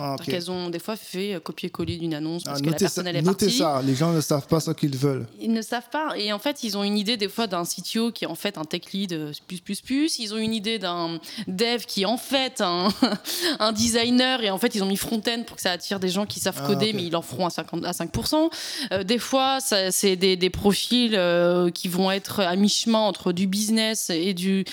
Ah, C'est-à-dire ok. qu'elles ont des fois fait euh, copier-coller d'une annonce parce Ah, que la personne ça, elle est notez partie. ça, les gens ne savent pas ce qu'ils veulent. Ils ne savent pas. Et en fait, ils ont une idée des fois d'un CTO qui est en fait un tech lead euh, plus plus plus. Ils ont une idée d'un dev qui est en fait un, un designer et en fait ils ont mis front-end pour que ça attire des gens qui savent Ah, coder mais ils en feront à 50 à 5%. Euh, des fois, c'est des, des profils euh, qui vont être à mi-chemin entre du business et du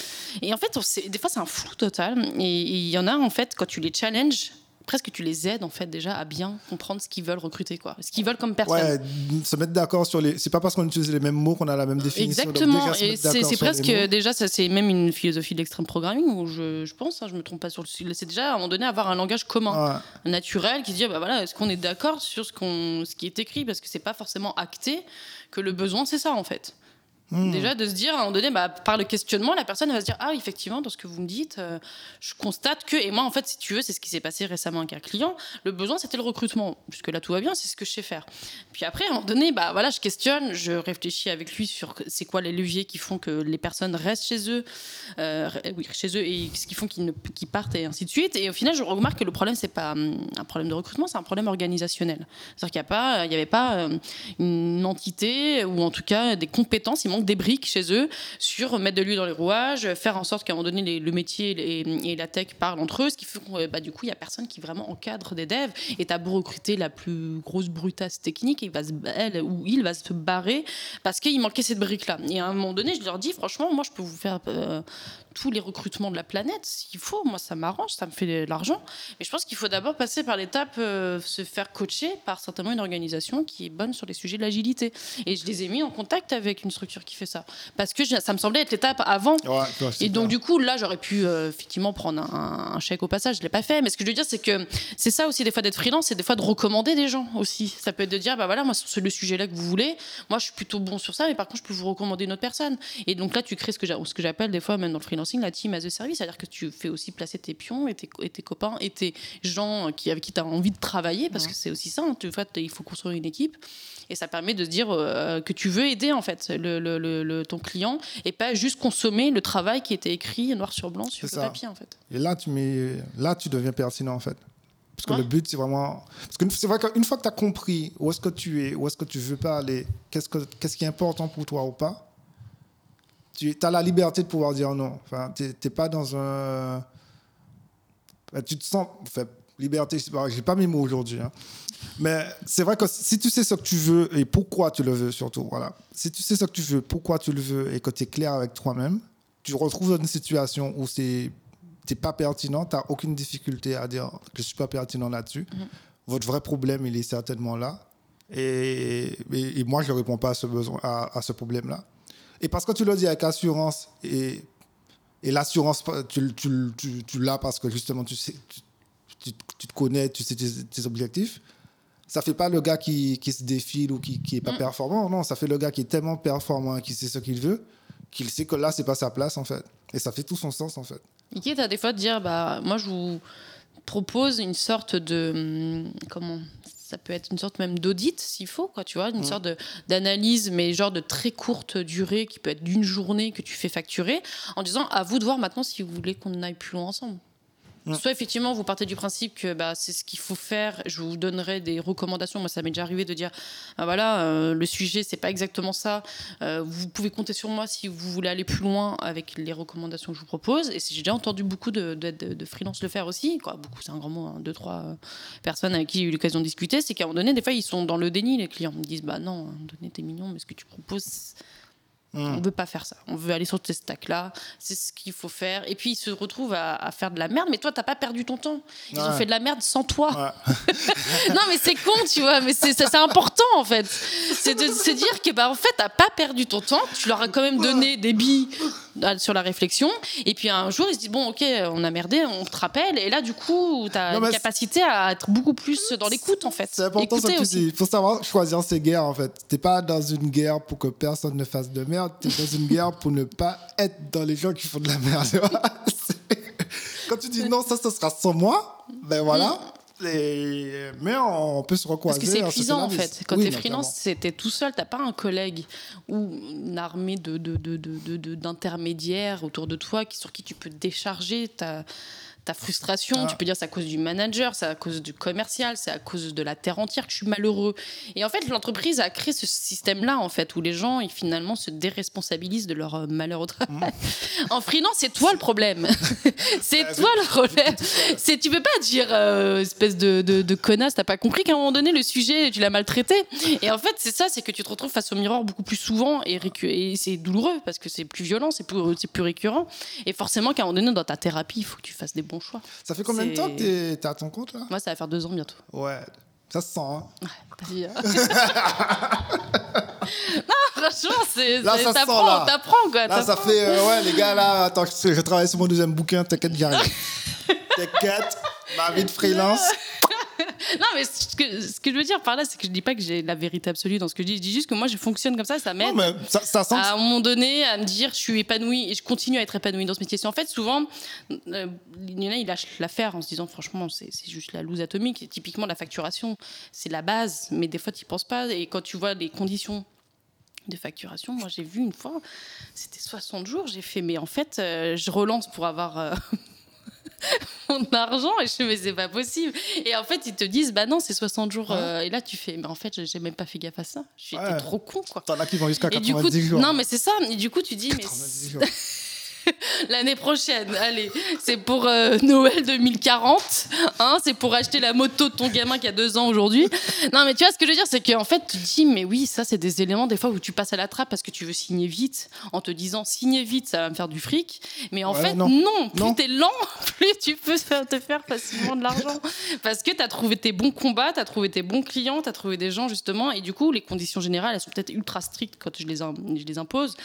et en fait, on des fois c'est un flou total. Et il y en a en fait quand tu les challenges presque tu les aides en fait déjà à bien comprendre ce qu'ils veulent recruter quoi ce qu'ils veulent comme personne Ouais, se mettre d'accord sur les. C'est pas parce qu'on utilise les mêmes mots qu'on a la même définition. Exactement, et c'est presque déjà, ça c'est même une philosophie de l'extrême programming où je, je pense, hein, je me trompe pas sur le sujet, c'est déjà à un moment donné avoir un langage commun, Ouais. naturel, qui se dit bah voilà, est-ce qu'on est d'accord sur ce, qu'on, ce qui est écrit? Parce que c'est pas forcément acté que le besoin c'est ça en fait. Hmm. Déjà de se dire à un moment donné, bah, par le questionnement, la personne va se dire ah effectivement dans ce que vous me dites, euh, je constate que et moi en fait si tu veux c'est ce qui s'est passé récemment avec un client, le besoin c'était le recrutement. Jusque là tout va bien, c'est ce que je sais faire. Puis après à un moment donné, bah voilà je questionne, je réfléchis avec lui sur c'est quoi les leviers qui font que les personnes restent chez eux, euh, chez eux et ce qui font qu'ils qu'ils partent et ainsi de suite. Et au final je remarque que le problème c'est pas hum, un problème de recrutement, c'est un problème organisationnel. C'est-à-dire qu'il n'y avait pas euh, une entité ou en tout cas des compétences, des briques chez eux sur mettre de l'huile dans les rouages, faire en sorte qu'à un moment donné le métier et, et la tech parlent entre eux, ce qui fait que bah, du coup il y a personne qui vraiment encadre des devs et t'as beau recruter la plus grosse brutasse technique, il va se, elle ou il va se barrer parce qu'il manquait cette brique là. Et à un moment donné je leur dis franchement moi je peux vous faire euh, tous les recrutements de la planète s'il faut, moi ça m'arrange, ça me fait de l'argent. Mais je pense qu'il faut d'abord passer par l'étape, euh, se faire coacher par certainement une organisation qui est bonne sur les sujets de l'agilité. Et je les ai mis en contact avec une structure qui fait ça. Parce que je- ça me semblait être l'étape avant. Ouais, ouais, c'est Et donc, du coup, là, j'aurais pu euh, effectivement prendre un, un chèque au passage. Je ne l'ai pas fait. Mais ce que je veux dire, c'est que c'est ça aussi, des fois, d'être freelance, c'est des fois de recommander des gens aussi. Ça peut être de dire, bah voilà, moi, sur le sujet-là que vous voulez, moi, je suis plutôt bon sur ça, mais par contre, je peux vous recommander une autre personne. Et donc là, tu crées ce que j'appelle des fois, même dans le freelancing, la team as a service. C'est-à-dire que tu fais aussi placer tes pions et tes, et tes copains et tes gens qui, avec qui tu as envie de travailler, parce que c'est aussi ça. hein. Tu vois, il faut construire une équipe. Et ça permet de se dire euh, que tu veux aider en fait le, le- le- le- ton client et pas juste consommer le travail qui était écrit noir sur blanc sur le ça. papier en fait. Et là, tu mets, là, tu deviens pertinent en fait. Parce que Ouais. le but, c'est vraiment. Parce que c'est vrai qu'une fois que tu as compris où est-ce que tu es, où est-ce que tu veux pas aller, qu'est-ce, que, qu'est-ce qui est important pour toi ou pas, tu as la liberté de pouvoir dire non. Enfin, tu n'es pas dans un. Enfin, tu te sens. Enfin, liberté, je n'ai pas mes mots aujourd'hui. hein. Mais c'est vrai que si tu sais ce que tu veux et pourquoi tu le veux, surtout, voilà. Si tu sais ce que tu veux, pourquoi tu le veux et que tu es clair avec toi-même, tu retrouves dans une situation où c'est t'es pas pertinent, tu n'as aucune difficulté à dire que je suis pas pertinent là-dessus. Votre vrai problème, il est certainement là. Et, et- et moi, je ne réponds pas à ce, besoin, à, à ce problème-là. Et parce que tu le dis avec assurance, et, et l'assurance, tu, tu, tu, tu l'as parce que justement, tu, sais, tu, te connais, tu sais tes, tes objectifs, ça fait pas le gars qui, qui se défile ou qui, qui est pas performant. Non, ça fait le gars qui est tellement performant et qui sait ce qu'il veut, qu'il sait que là, c'est pas sa place, en fait. Et ça fait tout son sens, en fait. Et quitte à des fois de dire bah moi je vous propose une sorte de hum, comment ça peut être une sorte même d'audit s'il faut quoi tu vois une sorte de- d'analyse mais genre de très courte durée qui peut être d'une journée que tu fais facturer en disant à vous de voir maintenant si vous voulez qu'on aille plus loin ensemble Soit effectivement vous partez du principe que bah, c'est ce qu'il faut faire, je vous donnerai des recommandations. Moi ça m'est déjà arrivé de dire ah, voilà euh, le sujet c'est pas exactement ça. Euh, vous pouvez compter sur moi si vous voulez aller plus loin avec les recommandations que je vous propose. Et j'ai déjà entendu beaucoup de, de, de- freelance le faire aussi. Beaucoup c'est un grand mot, hein, deux trois euh, personnes avec qui j'ai eu l'occasion de discuter, c'est qu'à un moment donné des fois ils sont dans le déni les clients. Me disent bah non, donné t'es mignon mais ce que tu proposes on veut pas faire ça. On veut aller sur ces stacks-là. C'est ce qu'il faut faire. Et puis, ils se retrouvent à, à faire de la merde. Mais toi, t'as pas perdu ton temps. Ils ont fait de la merde sans toi. Ouais. non, mais c'est con, tu vois. Mais c'est important, en fait. C'est de se dire que, bah, en fait, t'as pas perdu ton temps. Tu leur as quand même donné des billes sur la réflexion. Et puis, un jour, ils se disent, bon, ok, on a merdé, on te rappelle. Et là, du coup, t'as une capacité à être beaucoup plus dans l'écoute, en fait. C'est important Écouter aussi. Il faut savoir choisir ses guerres, en fait. T'es pas dans une guerre pour que personne ne fasse de merde. T'es dans une guerre pour ne pas être dans les gens qui font de la merde. Quand tu dis non, ça, ça sera sans moi, ben voilà. Et- Mais on peut se recroiser. Parce que c'est épuisant en fait. Quand Oui, t'es freelance, c'est- t'es tout seul, t'as pas un collègue ou une armée de, de, de, de- de- de- d'intermédiaires autour de toi qui, sur qui tu peux te décharger ta, ta frustration. Ah. Tu peux dire c'est à cause du manager, c'est à cause du commercial, c'est à cause de la terre entière que je suis malheureux. Et en fait, l'entreprise a créé ce système-là, en fait, où les gens, ils, finalement, se déresponsabilisent de leur euh, malheur au travail. en freelance, c'est toi le problème. c'est toi le problème. C'est, tu peux pas dire, euh, espèce de, de, de connasse, t'as pas compris qu'à un moment donné, le sujet, tu l'as maltraité. Et en fait, c'est ça, c'est que tu te retrouves face au miroir beaucoup plus souvent et, et c'est douloureux parce que c'est plus violent, c'est plus, c'est plus récurrent. Et forcément, qu'à un moment donné, dans ta thérapie, il faut que tu fasses des bons choix. Ça fait combien de temps que t'es- à ton compte là? Moi, ça va faire deux ans bientôt. Ouais, ça se sent. hein. T'as dit, hein. non, franchement, c'est, Là, c'est- ça se sent, t'apprends, t'apprends, quoi. Là, ça fait. euh, ouais, les gars, là, attends, je je travaille sur mon deuxième bouquin, t'inquiète, j'y arrive. t'inquiète, ma vie de freelance. Non, mais ce que, ce que je veux dire par là, c'est que je dis pas que j'ai la vérité absolue dans ce que je dis. Je dis juste que moi, je fonctionne comme ça, ça m'aide. Ça, ça sent. à un moment donné à me dire je suis épanouie et je continue à être épanouie dans ce métier. C'est en fait souvent euh, il y en a ils lâchent l'affaire en se disant franchement c'est juste la loose atomique et typiquement la facturation c'est la base mais des fois tu penses pas et quand tu vois les conditions de facturation, moi j'ai vu une fois, c'était 60 jours, j'ai fait mais en fait euh, je relance pour avoir euh, mon argent et je fais mais c'est pas possible et en fait ils te disent bah non c'est 60 jours Ouais. euh, et là tu fais mais en fait j'ai même pas fait gaffe à ça, j'étais Ouais. trop con quoi. T'en as qui vont jusqu'à Et du coup, 90 jours. non mais c'est ça. Et du coup, tu dis mais 90 jours. l'année prochaine, allez, c'est pour euh, Noël 2040, hein, c'est pour acheter la moto de ton gamin qui a deux ans aujourd'hui. Non mais tu vois ce que je veux dire, c'est qu'en fait tu te dis mais oui ça c'est des éléments des fois où tu passes à la trappe parce que tu veux signer vite en te disant signer vite ça va me faire du fric, mais en fait non. non, plus t'es lent, plus tu peux te faire facilement de l'argent. Parce que t'as trouvé tes bons combats, t'as trouvé tes bons clients, t'as trouvé des gens justement et du coup les conditions générales elles sont peut-être ultra strictes quand je les, im- je les impose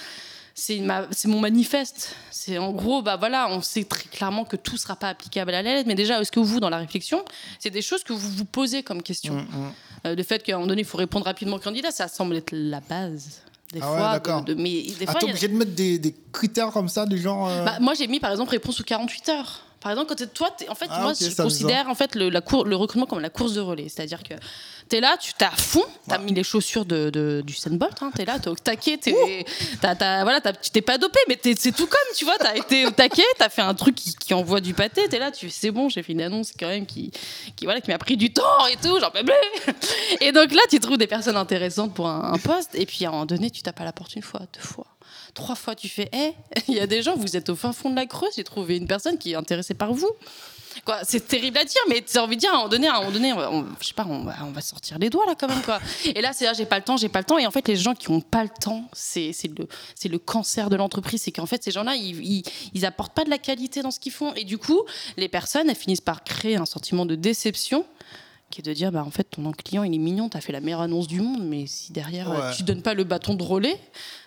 c'est ma- c'est mon manifeste. C'est en gros, bah voilà, on sait très clairement que tout sera pas applicable à la lettre, mais déjà, est-ce que vous, dans la réflexion, c'est des choses que vous vous posez comme question? Mm, mm. Euh, Le fait qu'à un moment donné, il faut répondre rapidement au candidat, ça semble être la base. Des Ah ouais, fois, de, de- mais des Ah, fois, y a- obligé de mettre des, des critères comme ça, du genre. euh, bah, moi, j'ai mis par exemple réponse sous 48 heures. Par exemple, quand toi, t'es- en fait, Ah, moi, je considère en fait le, la cour- le recrutement comme la course de relais. C'est-à-dire que t'es là, tu t'es à fond, t'as mis les chaussures de, de- du Sandbolt, hein, t'es là, t'es au taquet, t'es, t'as- t'as- voilà, t'as- tu t'es pas dopé, mais c'est tout comme, tu vois, t'as été au taquet, t'as fait un truc qui, qui envoie du pâté, t'es là, tu c'est bon, j'ai fait une annonce quand même qui, qui, voilà, qui m'a pris du temps et tout, j'en peux plus. Et donc là, tu trouves des personnes intéressantes pour un, un poste, et puis à un moment donné, tu tapes à la porte une fois, deux fois. Trois fois, tu fais, hé, il y a des gens, vous êtes au fin fond de la Creuse, j'ai trouvé une personne qui est intéressée par vous. Quoi, c'est terrible à dire, mais as envie de dire à un moment donné, à un moment donné, on je sais pas, on va, sortir les doigts là quand même quoi. Et là, c'est là, j'ai pas le temps, j'ai pas le temps. Et en fait, les gens qui ont pas le temps, c'est c'est le, c'est le cancer de l'entreprise, c'est qu'en fait, ces gens-là, ils, ils, ils apportent pas de la qualité dans ce qu'ils font. Et du coup, les personnes, elles finissent par créer un sentiment de déception qui est de dire bah en fait ton client il est mignon t'as fait la meilleure annonce du monde mais si derrière euh, Ouais. tu donnes pas le bâton de relais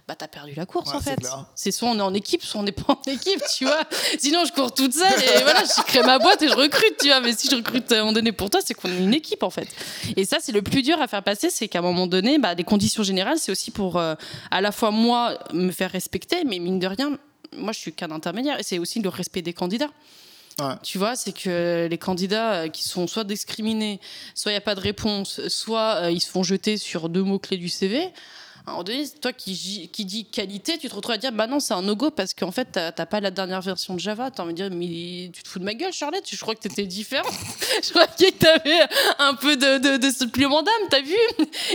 bah t'as perdu la course Ouais, en fait. c'est soit on est en équipe soit on n'est pas en équipe tu vois. Sinon je cours toute seule et voilà je crée ma boîte et je recrute tu vois. Mais si je recrute à un moment donné pour toi c'est qu'on est une équipe en fait. Et ça c'est le plus dur à faire passer c'est qu'à un moment donné bah, les conditions générales c'est aussi pour euh, à la fois moi me faire respecter mais mine de rien moi je suis qu'un intermédiaire et c'est aussi le respect des candidats Tu vois, c'est que les candidats euh, qui sont soit discriminés, soit il n'y a pas de réponse, soit euh, ils se font jeter sur deux mots-clés du CV. Donné, toi qui, qui dis qualité, tu te retrouves à dire bah non, c'est un no-go parce qu'en fait, t'as pas la dernière version de Java. T'as envie de dire, mais tu te fous de ma gueule, Charlotte, je crois que t'étais différent. je crois que t'avais un peu de, de, de supplément d'âme, t'as vu?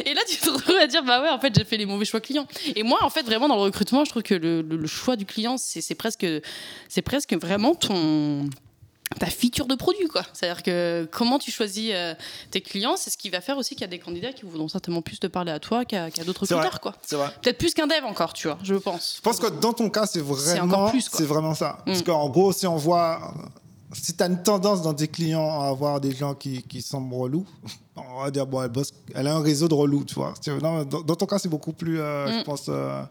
Et là, tu te retrouves à dire bah ouais, en fait, j'ai fait les mauvais choix clients. Et moi, en fait, vraiment, dans le recrutement, je trouve que le, choix du client, c'est presque, presque vraiment ton ta feature de produit quoi. C'est-à-dire que comment tu choisis euh, tes clients, c'est ce qui va faire aussi qu'il y a des candidats qui voudront certainement plus te parler à toi qu'à d'autres C'est vrai. critères quoi. C'est vrai. Peut-être plus qu'un dev encore, tu vois, je pense. Je pense que dans ton cas, c'est encore vraiment, c'est vraiment ça. Parce Mm. qu'en gros, si on voit, si tu as une tendance dans tes clients à avoir des gens qui, qui semblent relous, on va dire, bon, elle, bosse, elle a un réseau de relous, tu vois. Non, dans, dans ton cas, c'est beaucoup plus, euh, je Mm. pense, euh,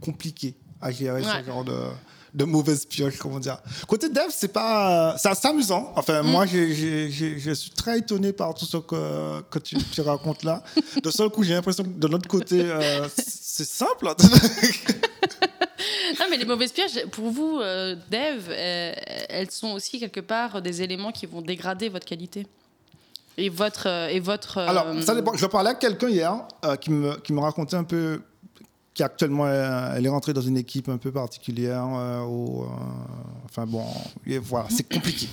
compliqué à gérer Ouais. ce genre de, de mauvaises pioches, comment dire. Côté dev, c'est pas, c'est assez amusant. Enfin, Mm. moi, j'ai- j'ai- j'ai- je suis très étonné par tout ce que, que tu, tu racontes là. De seul coup, j'ai l'impression que de l'autre côté, euh, c'est simple. Non, mais les mauvaises pièges, pour vous, euh, dev, euh, elles sont aussi quelque part des éléments qui vont dégrader votre qualité. Et votre. euh, et votre Alors, ça dépend. Je parlais à quelqu'un hier qui, me, qui me racontait un peu qui actuellement euh, elle est rentrée dans une équipe un peu particulière. euh, euh, enfin bon, voilà, c'est compliqué.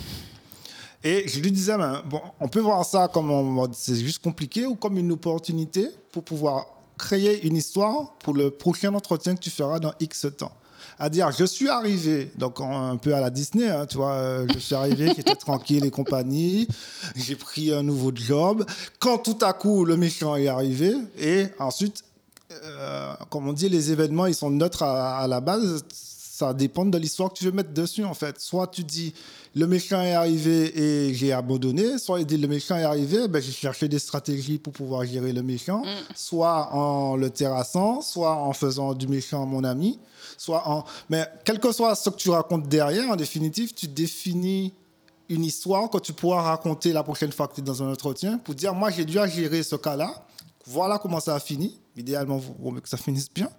Et je lui disais, ben, bon, on peut voir ça comme c'est juste compliqué ou comme une opportunité pour pouvoir créer une histoire pour le prochain entretien que tu feras dans X temps. À dire, je suis arrivé, donc un peu à la Disney, hein, tu vois, je suis arrivé, j'étais tranquille et compagnie, j'ai pris un nouveau job. Quand tout à coup le méchant est arrivé, et ensuite, euh, comme on dit, les événements, ils sont neutres à la base. Ça dépend de l'histoire que tu veux mettre dessus, en fait. Soit tu dis, le méchant est arrivé et j'ai abandonné, soit il dit, le méchant est arrivé, ben, j'ai cherché des stratégies pour pouvoir gérer le méchant, mm. soit en le terrassant, soit en faisant du méchant mon ami, soit en... Mais quel que soit ce que tu racontes derrière, en définitive, tu définis une histoire que tu pourras raconter la prochaine fois que tu es dans un entretien pour dire, moi, j'ai dû gérer ce cas-là, voilà comment ça a fini. Idéalement, vous que ça finisse bien.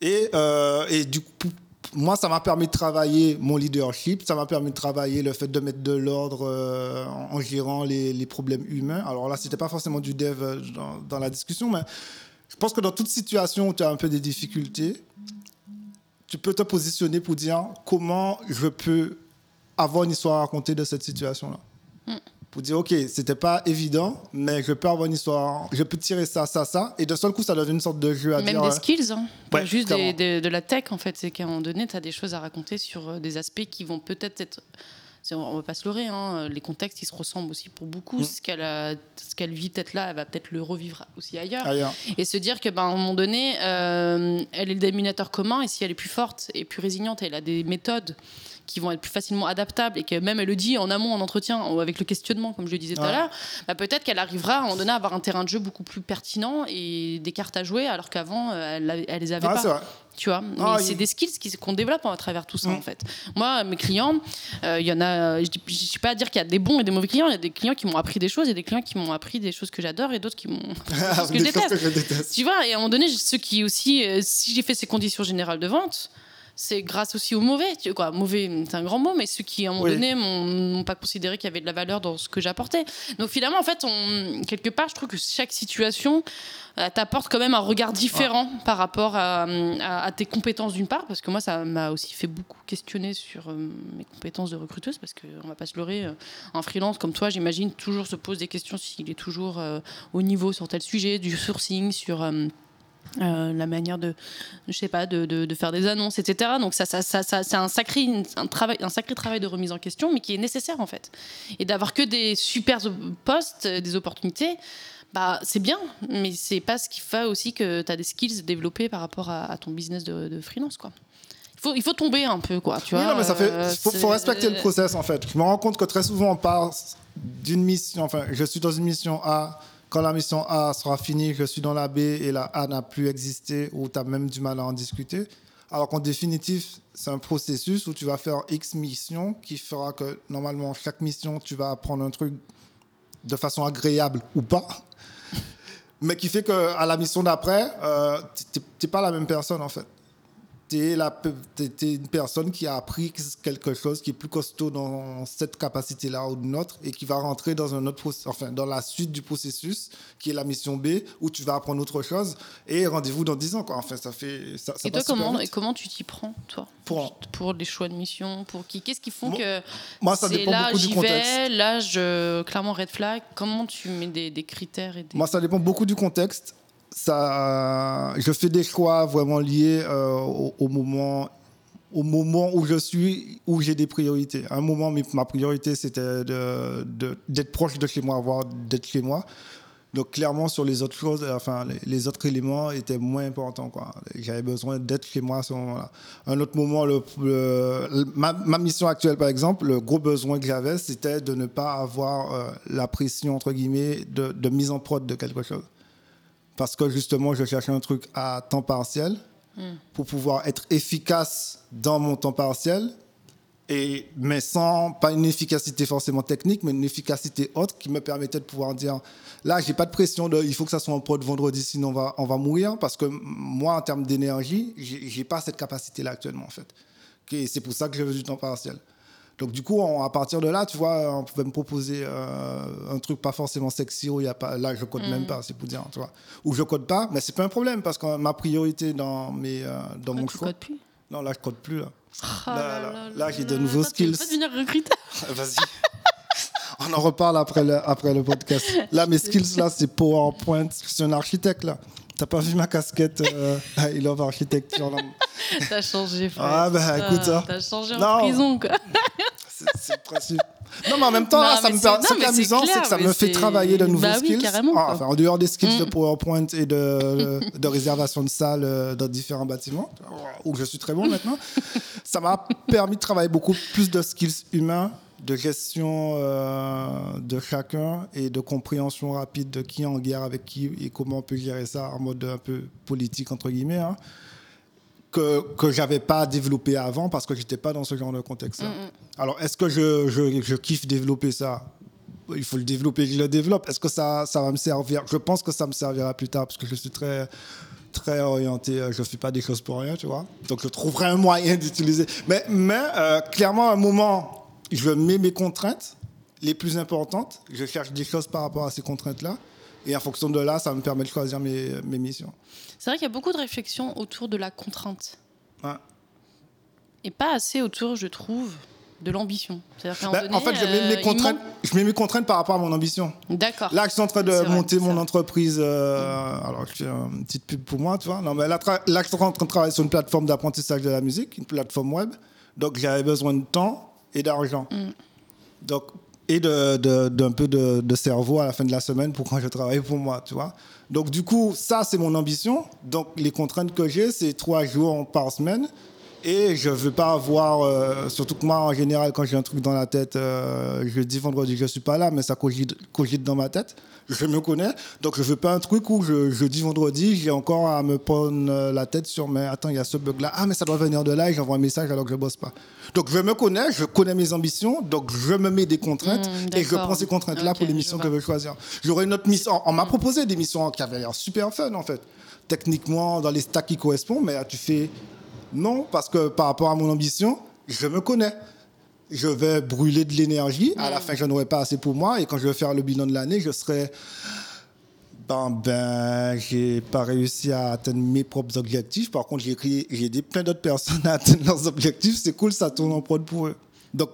Et, euh, et, du coup, moi, ça m'a permis de travailler mon leadership, ça m'a permis de travailler le fait de mettre de l'ordre euh, en, gérant les, problèmes humains. Alors là, c'était pas forcément du dev euh, dans, la discussion, mais je pense que dans toute situation où tu as un peu des difficultés, tu peux te positionner pour dire comment je peux avoir une histoire à raconter de cette situation-là. Pour dire, OK, c'était pas évident, mais je peux avoir une histoire, je peux tirer ça, ça, ça, et de seul coup, ça devient une sorte de jeu à Même des skills, hein. pas juste de la tech, en fait. C'est qu'à un moment donné, tu as des choses à raconter sur euh, des aspects qui vont peut-être être on va pas se leurrer, hein, les contextes ils se ressemblent aussi pour beaucoup. Mm. Ce qu'elle vit peut-être là, elle va peut-être le revivre aussi ailleurs. Et se dire que ben, à un moment donné, euh, elle est le déminateur commun et si elle est plus forte et plus résiliente, elle a des méthodes qui vont être plus facilement adaptables et que même elle le dit en amont en entretien avec le questionnement comme je le disais tout à l'heure bah, peut-être qu'elle arrivera à un moment donné à avoir un terrain de jeu beaucoup plus pertinent et des cartes à jouer alors qu'avant elle, elle, les avait ah, pas. tu vois ah, c'est des skills qu'on développe à travers tout ça mm. en fait. Moi mes clients euh, il y en a je ne suis pas à dire qu'il y a des bons et des mauvais clients. Il y a des clients qui m'ont appris des choses et des clients qui m'ont appris des choses que j'adore et d'autres qui m'ont que, je déteste. tu vois et à un moment donné ceux qui aussi euh, si j'ai fait ces conditions générales de vente c'est grâce aussi aux mauvais. Tu quoi, mauvais, c'est un grand mot, mais ceux qui, à un moment donné, m'ont pas considéré qu'il y avait de la valeur dans ce que j'apportais. Donc finalement, en fait, on, quelque part, je trouve que chaque situation euh, t'apporte quand même un regard différent par rapport à, tes compétences d'une part, parce que moi, ça m'a aussi fait beaucoup questionner sur euh, mes compétences de recruteuse, parce qu'on va pas se leurrer, euh, un freelance comme toi, j'imagine, toujours se pose des questions s'il est toujours au niveau sur tel sujet, du sourcing, sur euh, la manière de, je sais pas, de, de, faire des annonces, etc. Donc ça, ça, ça, c'est un sacré, un, travail, un sacré travail de remise en question, mais qui est nécessaire en fait. Et d'avoir que des super postes, des opportunités, bah, c'est bien, mais c'est pas ce qui fait aussi que tu as des skills développés par rapport à, ton business de, freelance. Quoi. Il faut, il faut tomber un peu, quoi. Tu vois, mais ça fait, euh, faut, faut, respecter le process en fait. Je me rends compte que très souvent on part d'une mission, enfin, je suis dans une mission A quand la mission A sera finie, je suis dans la B et la A n'a plus existé ou tu as même du mal à en discuter. Alors qu'en définitive, c'est un processus où tu vas faire X missions qui fera que normalement, chaque mission, tu vas apprendre un truc de façon agréable ou pas. Mais qui fait qu'à la mission d'après, euh, tu n'es pas la même personne en fait tu es, une personne qui a appris quelque chose qui est plus costaud dans cette capacité-là ou d'une autre et qui va rentrer dans un autre enfin dans la suite du processus qui est la mission B où tu vas apprendre autre chose et rendez-vous dans 10 ans quoi. Enfin ça fait ça, Et toi comment et comment tu t'y prends toi? Pour pour les choix de mission pour qui? Qu'est-ce qui font que moi ça dépend là, beaucoup du contexte. Vais, là je clairement red flag? Comment tu mets des, des critères et Moi ça dépend beaucoup du contexte je fais des choix vraiment liés euh, au, moment, au moment où je suis, où j'ai des priorités. Un moment, ma priorité, c'était d'être proche de chez moi, voire d'être chez moi. Donc clairement, sur les autres choses, enfin, les, autres éléments étaient moins importants. J'avais besoin d'être chez moi à ce moment-là. Un autre moment, ma, mission actuelle, par exemple, le gros besoin que j'avais, c'était de ne pas avoir euh, la pression, entre guillemets, de mise en prod de quelque chose parce que justement, je cherchais un truc à temps partiel pour pouvoir être efficace dans mon temps partiel, et, mais sans, pas une efficacité forcément technique, mais une efficacité autre qui me permettait de pouvoir dire, là, j'ai pas de pression de, il faut que ça soit en prod vendredi, sinon on va, on va mourir, parce que moi, en termes d'énergie, j'ai pas cette capacité-là actuellement, en fait. Et c'est pour ça que je veux du temps partiel. Donc, du coup, à partir de là, tu vois, on pouvait me proposer euh, un truc pas forcément sexy où il y a pas. Là, je code même mm. pas, c'est pour dire, tu vois. Ou je code pas, mais c'est pas un problème parce que ma priorité dans, mes, euh, dans mon tu choix. plus Non, là, je code plus. Là, oh là, là, là, j'ai de nouveaux skills. Tu devenir recruteur Vas-y. On en reparle après le, après le podcast. Là, mes skills, là, c'est PowerPoint. Je suis un architecte, là. T'as pas vu ma casquette euh, I love architecture là T'as changé, frère. Ah, bah, écoute, ça. T'as changé Non. en prison, quoi. C'est le principe. Non, mais en même temps, Non, là, ça me c'est- per- non, ce qui est amusant, c'est que ça me fait travailler de nouveaux Bah skills. Ah, enfin, en dehors des skills de Mm. PowerPoint et de, de réservation de salles euh, dans différents bâtiments, où je suis très bon maintenant, ça m'a permis de travailler beaucoup plus de skills humains, de gestion euh, de chacun et de compréhension rapide de qui est en guerre avec qui et comment on peut gérer ça en mode un peu politique, entre guillemets. hein que, que j'avais pas développé avant parce que j'étais pas dans ce genre de contexte. Alors, est-ce que je, je, je kiffe développer ça? Il faut le développer, je le développe. Est-ce que ça, ça va me servir? Je pense que ça me servira plus tard parce que je suis très très orienté, euh, je ne fais pas des choses pour rien, tu vois. Donc, je trouverai un moyen d'utiliser. Mais, mais euh, clairement, à un moment, je mets mes contraintes les plus importantes. Je cherche des choses par rapport à ces contraintes-là. Et en fonction de là, ça me permet de choisir mes, mes missions. C'est vrai qu'il y a beaucoup de réflexions autour de la contrainte. Ouais. Et pas assez autour, je trouve, de l'ambition. Moment en fait, je mets, euh, mes contraintes, manque- je mets mes contraintes par rapport à mon ambition. D'accord. Là, je suis en train de vrai, monter mon entreprise. euh, alors, je fais une petite pub pour moi, tu vois. Non, mais là, je suis en train de travailler sur une plateforme d'apprentissage de la musique, une plateforme web. Donc, j'avais besoin de temps et d'argent. Mm. Donc, et de- de- d'un peu de, de cerveau à la fin de la semaine pour quand je travaille pour moi, tu vois. Donc, du coup, ça, c'est mon ambition. Donc, les contraintes que j'ai, c'est trois jours par semaine. Et je ne veux pas avoir, euh, surtout que moi, en général, quand j'ai un truc dans la tête, euh, jeudi, vendredi, je ne suis pas là, mais ça cogite, cogite dans ma tête. Je me connais. Donc, je ne veux pas un truc où je, jeudi, vendredi, j'ai encore à me prendre euh, la tête sur, mais attends, il y a ce bug-là. Ah, mais ça doit venir de là et j'envoie un message alors que je ne bosse pas. Donc, je me connais, je connais mes ambitions, donc je me mets des contraintes Mm, et je prends ces contraintes-là Ok, pour les je missions que je veux choisir. J'aurais une autre mission. On m'a proposé des missions qui avaient l'air super fun, en fait. Techniquement, dans les stacks qui correspondent, mais tu fais non, parce que par rapport à mon ambition, je me connais. Je vais brûler de l'énergie. À la fin, je n'aurai pas assez pour moi. Et quand je vais faire le bilan de l'année, je serai. Ben, ben, j'ai pas réussi à atteindre mes propres objectifs. Par contre, j'ai aidé plein d'autres personnes à atteindre leurs objectifs. C'est cool, ça tourne en prod pour eux. Donc,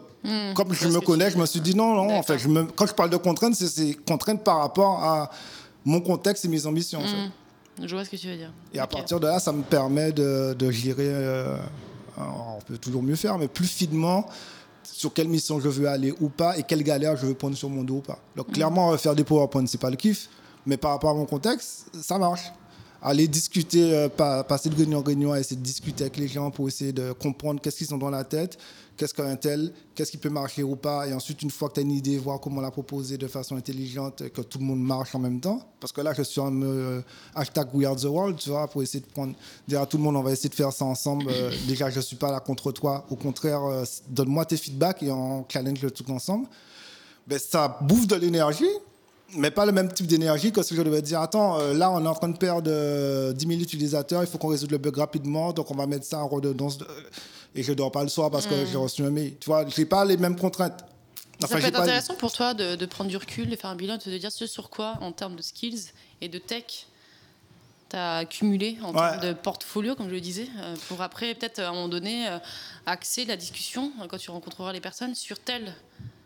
comme je me connais, je me suis dit non, non. En fait, je me- quand je parle de contraintes, c'est- contraintes par rapport à mon contexte et mes ambitions. en fait. Je vois ce que tu veux dire. Et à partir de là, ça me permet de, de gérer. euh, alors, on peut toujours mieux faire, mais plus finement sur quelle mission je veux aller ou pas et quelle galère je veux prendre sur mon dos ou pas. Donc, clairement, euh, faire des PowerPoint, c'est pas le kiff, mais par rapport à mon contexte, ça marche. Aller discuter, euh, pa- passer de réunion en réunion, essayer de discuter avec les gens pour essayer de comprendre qu'est-ce qu'ils ont dans la tête, qu'est-ce qu'un tel, qu'est-ce qui peut marcher ou pas. Et ensuite, une fois que tu as une idée, voir comment la proposer de façon intelligente, que tout le monde marche en même temps. Parce que là, je suis en euh, hashtag We Are the World, tu vois, pour essayer de prendre, dire à tout le monde, on va essayer de faire ça ensemble. Euh, déjà, je ne suis pas là contre toi. Au contraire, euh, donne-moi tes feedbacks et on challenge le truc ensemble. Ben, ça bouffe de l'énergie, mais pas le même type d'énergie que si je devais dire attends, euh, là on est en train de perdre euh, 10 000 utilisateurs, il faut qu'on résolve le bug rapidement, donc on va mettre ça en redondance. de- Et je dors pas le soir parce que j'ai reçu un mail. Tu vois, j'ai pas les mêmes contraintes. ça Enfin, peut j'ai être pas- intéressant pour toi de, de prendre du recul, de faire un bilan, de te dire ce sur quoi, en termes de skills et de tech, tu as accumulé en Ouais. termes de portfolio, comme je le disais, euh, pour après, peut-être à un moment donné, euh, axer la discussion, euh, quand tu rencontreras les personnes, sur tel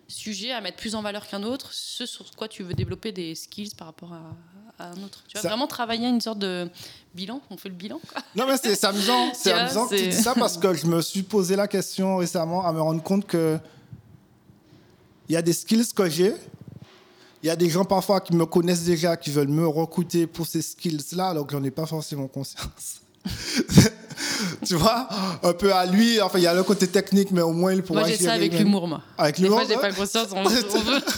sujet à mettre plus en valeur qu'un autre, ce sur quoi tu veux développer des skills par rapport à, à un autre. Tu vas Ça- vraiment travailler une sorte de bilan, on fait le bilan. quoi. Non, mais c'est amusant. C'est amusant que tu dis ça parce que je me suis posé la question récemment à me rendre compte que il y a des skills que j'ai. Il y a des gens parfois qui me connaissent déjà, qui veulent me recruter pour ces skills-là, alors que j'en ai pas forcément conscience. tu vois, un peu à lui. Enfin, il y a le côté technique, mais au moins il pourra Moi, j'ai ça avec l'humour, moi. Avec l'humour. fois, j'ai pas conscience. On, on veut, on veut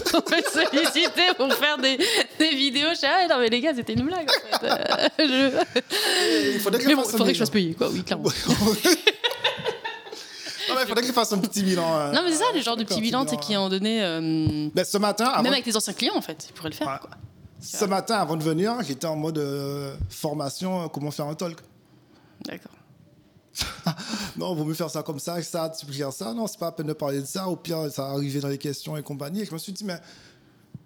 te solliciter pour faire des, des vidéos. Je dis, ah non, mais les gars, c'était une blague. En fait. Euh, je- Il faudrait que je Mais bon, fasse il un faudrait que je bilan. fasse payer, quoi. Oui, clairement. Non, mais il faudrait que je fasse un petit bilan. euh, Non, mais c'est ça, le genre de petit bilan, sais, qui moment donné. euh, Ben, ce matin, avant, Même avec tes anciens clients, en fait, ils pourraient le faire. Ouais. Quoi. ce matin, avant de venir, j'étais en mode euh, formation, comment faire un talk. D'accord. Non, vaut mieux faire ça comme ça, ça, tu gères ça. Non, c'est pas à peine de parler de ça. Au pire, ça va arriver dans les questions et compagnie. Et je me suis dit, mais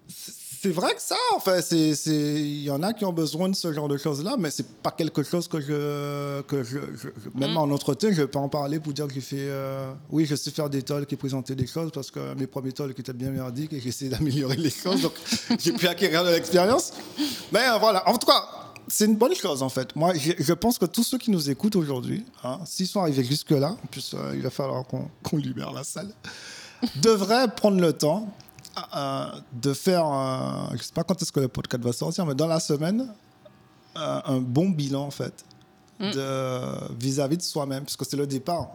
c'est- vrai que ça, en fait, c'est, il y en a qui ont besoin de ce genre de choses-là, mais c'est pas quelque chose que je, que je, je- même Mm. en entretien, je peux en parler pour dire que j'ai fait, euh, oui, je sais faire des talks et présenter des choses parce que mes premiers talks étaient bien merdiques et j'ai essayé d'améliorer les choses, donc j'ai pu acquérir de l'expérience. Mais euh, voilà, en tout cas, c'est une bonne chose en fait. Moi, je, je pense que tous ceux qui nous écoutent aujourd'hui, hein, s'ils sont arrivés jusque-là, en plus, euh, il va falloir qu'on, libère la salle, devraient prendre le temps euh, de faire, euh, je sais pas quand est-ce que le podcast va sortir, mais dans la semaine, euh, un bon bilan en fait, Mm. de vis-à-vis de soi-même, parce que c'est le départ.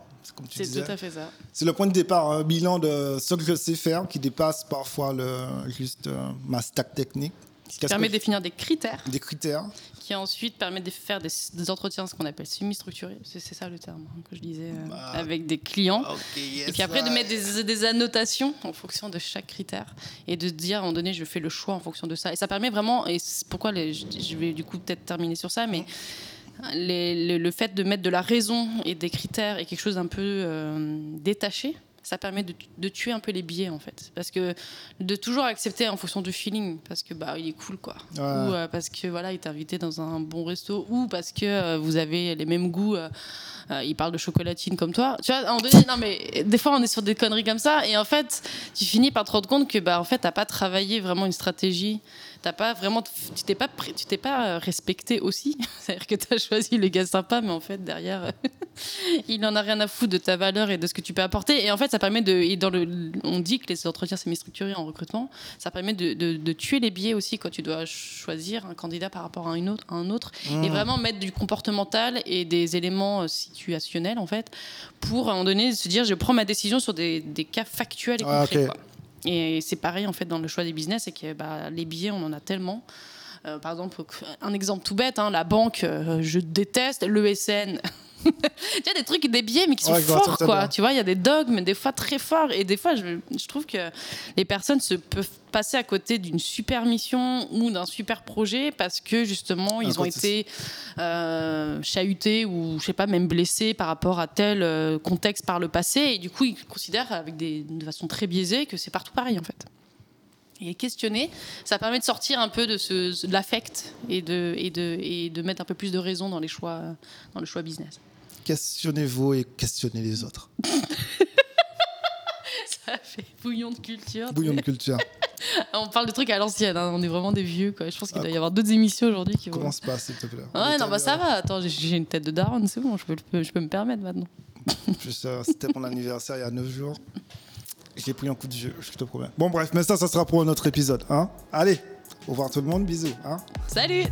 C'est tout à fait ça. C'est le point de départ, un bilan de ce que je sais faire qui dépasse parfois le, juste ma stack technique. Ça Qu'est-ce permet de définir des critères des critères. Qui ensuite permettent de faire des, des entretiens, ce qu'on appelle semi-structurés. C'est ça le terme hein, que je disais, euh, Bah, avec des clients. Yes, Et puis après, de mettre des, des annotations en fonction de chaque critère et de dire à un moment donné, je fais le choix en fonction de ça. Et ça permet vraiment, et c'est pourquoi les- je, je vais du coup peut-être terminer sur ça, mais les- le, le fait de mettre de la raison et des critères et quelque chose d'un peu euh, détaché, ça permet de, de tuer un peu les biais en fait. Parce que de toujours accepter en fonction du feeling, parce que bah il est cool quoi. Ouais. Ou euh, parce que voilà, il t'a invité dans un bon resto, ou parce que euh, vous avez les mêmes goûts. euh, il parle de chocolatine comme toi. Tu vois, moment donné, non mais des fois on est sur des conneries comme ça, et en fait, tu finis par te rendre compte que bah en fait t'as pas travaillé vraiment une stratégie. T'as pas vraiment, tu t'es pas, tu t'es pas euh, respecté aussi. C'est-à-dire que t'as choisi le gars sympa, mais en fait derrière, il en a rien à foutre de ta valeur et de ce que tu peux apporter. Et en fait, ça permet de, et dans le, on dit que les entretiens semi-structurés en recrutement, ça permet de, de- de tuer les biais aussi quand tu dois choisir un candidat par rapport à, une autre, à un autre, Mmh. et vraiment mettre du comportemental et des éléments euh, situationnels en fait, pour à un moment donné se dire, je prends ma décision sur des, des cas factuels et Ah, concrets. ok. quoi. Et c'est pareil en fait dans le choix des business, c'est que bah, les billets, on en a tellement. Euh, par exemple, un exemple tout bête, hein, la banque, euh, je déteste, l'ESN. tu vois, des trucs, des billets, mais qui sont Ouais, forts, quoi. bien. Tu vois, il y a des dogmes, des fois très forts. Et des fois, je, je trouve que les personnes se peuvent passer à côté d'une super mission ou d'un super projet parce que justement, ils ont été euh, chahutés ou, je sais pas, même blessés par rapport à tel euh, contexte par le passé. Et du coup, ils considèrent avec des, de façon très biaisée que c'est partout pareil, en fait. Et questionner, ça permet de sortir un peu de, ce, de l'affect et de, et, de, et de mettre un peu plus de raison dans, les choix, dans le choix business. Questionnez-vous et questionnez les autres. Ça fait bouillon de culture. Bouillon de culture. On parle de trucs à l'ancienne, hein, on est vraiment des vieux. Quoi. Je pense qu'il Ah, doit y avoir d'autres émissions aujourd'hui qui vont. Commence pas, s'il te plaît. Ouais, non, bah ça va. Attends, j'ai- une tête de daronne, c'est bon, je peux, je peux me permettre maintenant. Euh, C'était mon anniversaire il y a 9 jours. J'ai pris un coup de jeu, je te promets. Bon, bref, mais ça, ça sera pour un autre épisode. Hein Allez, au revoir tout le monde, bisous. Hein Salut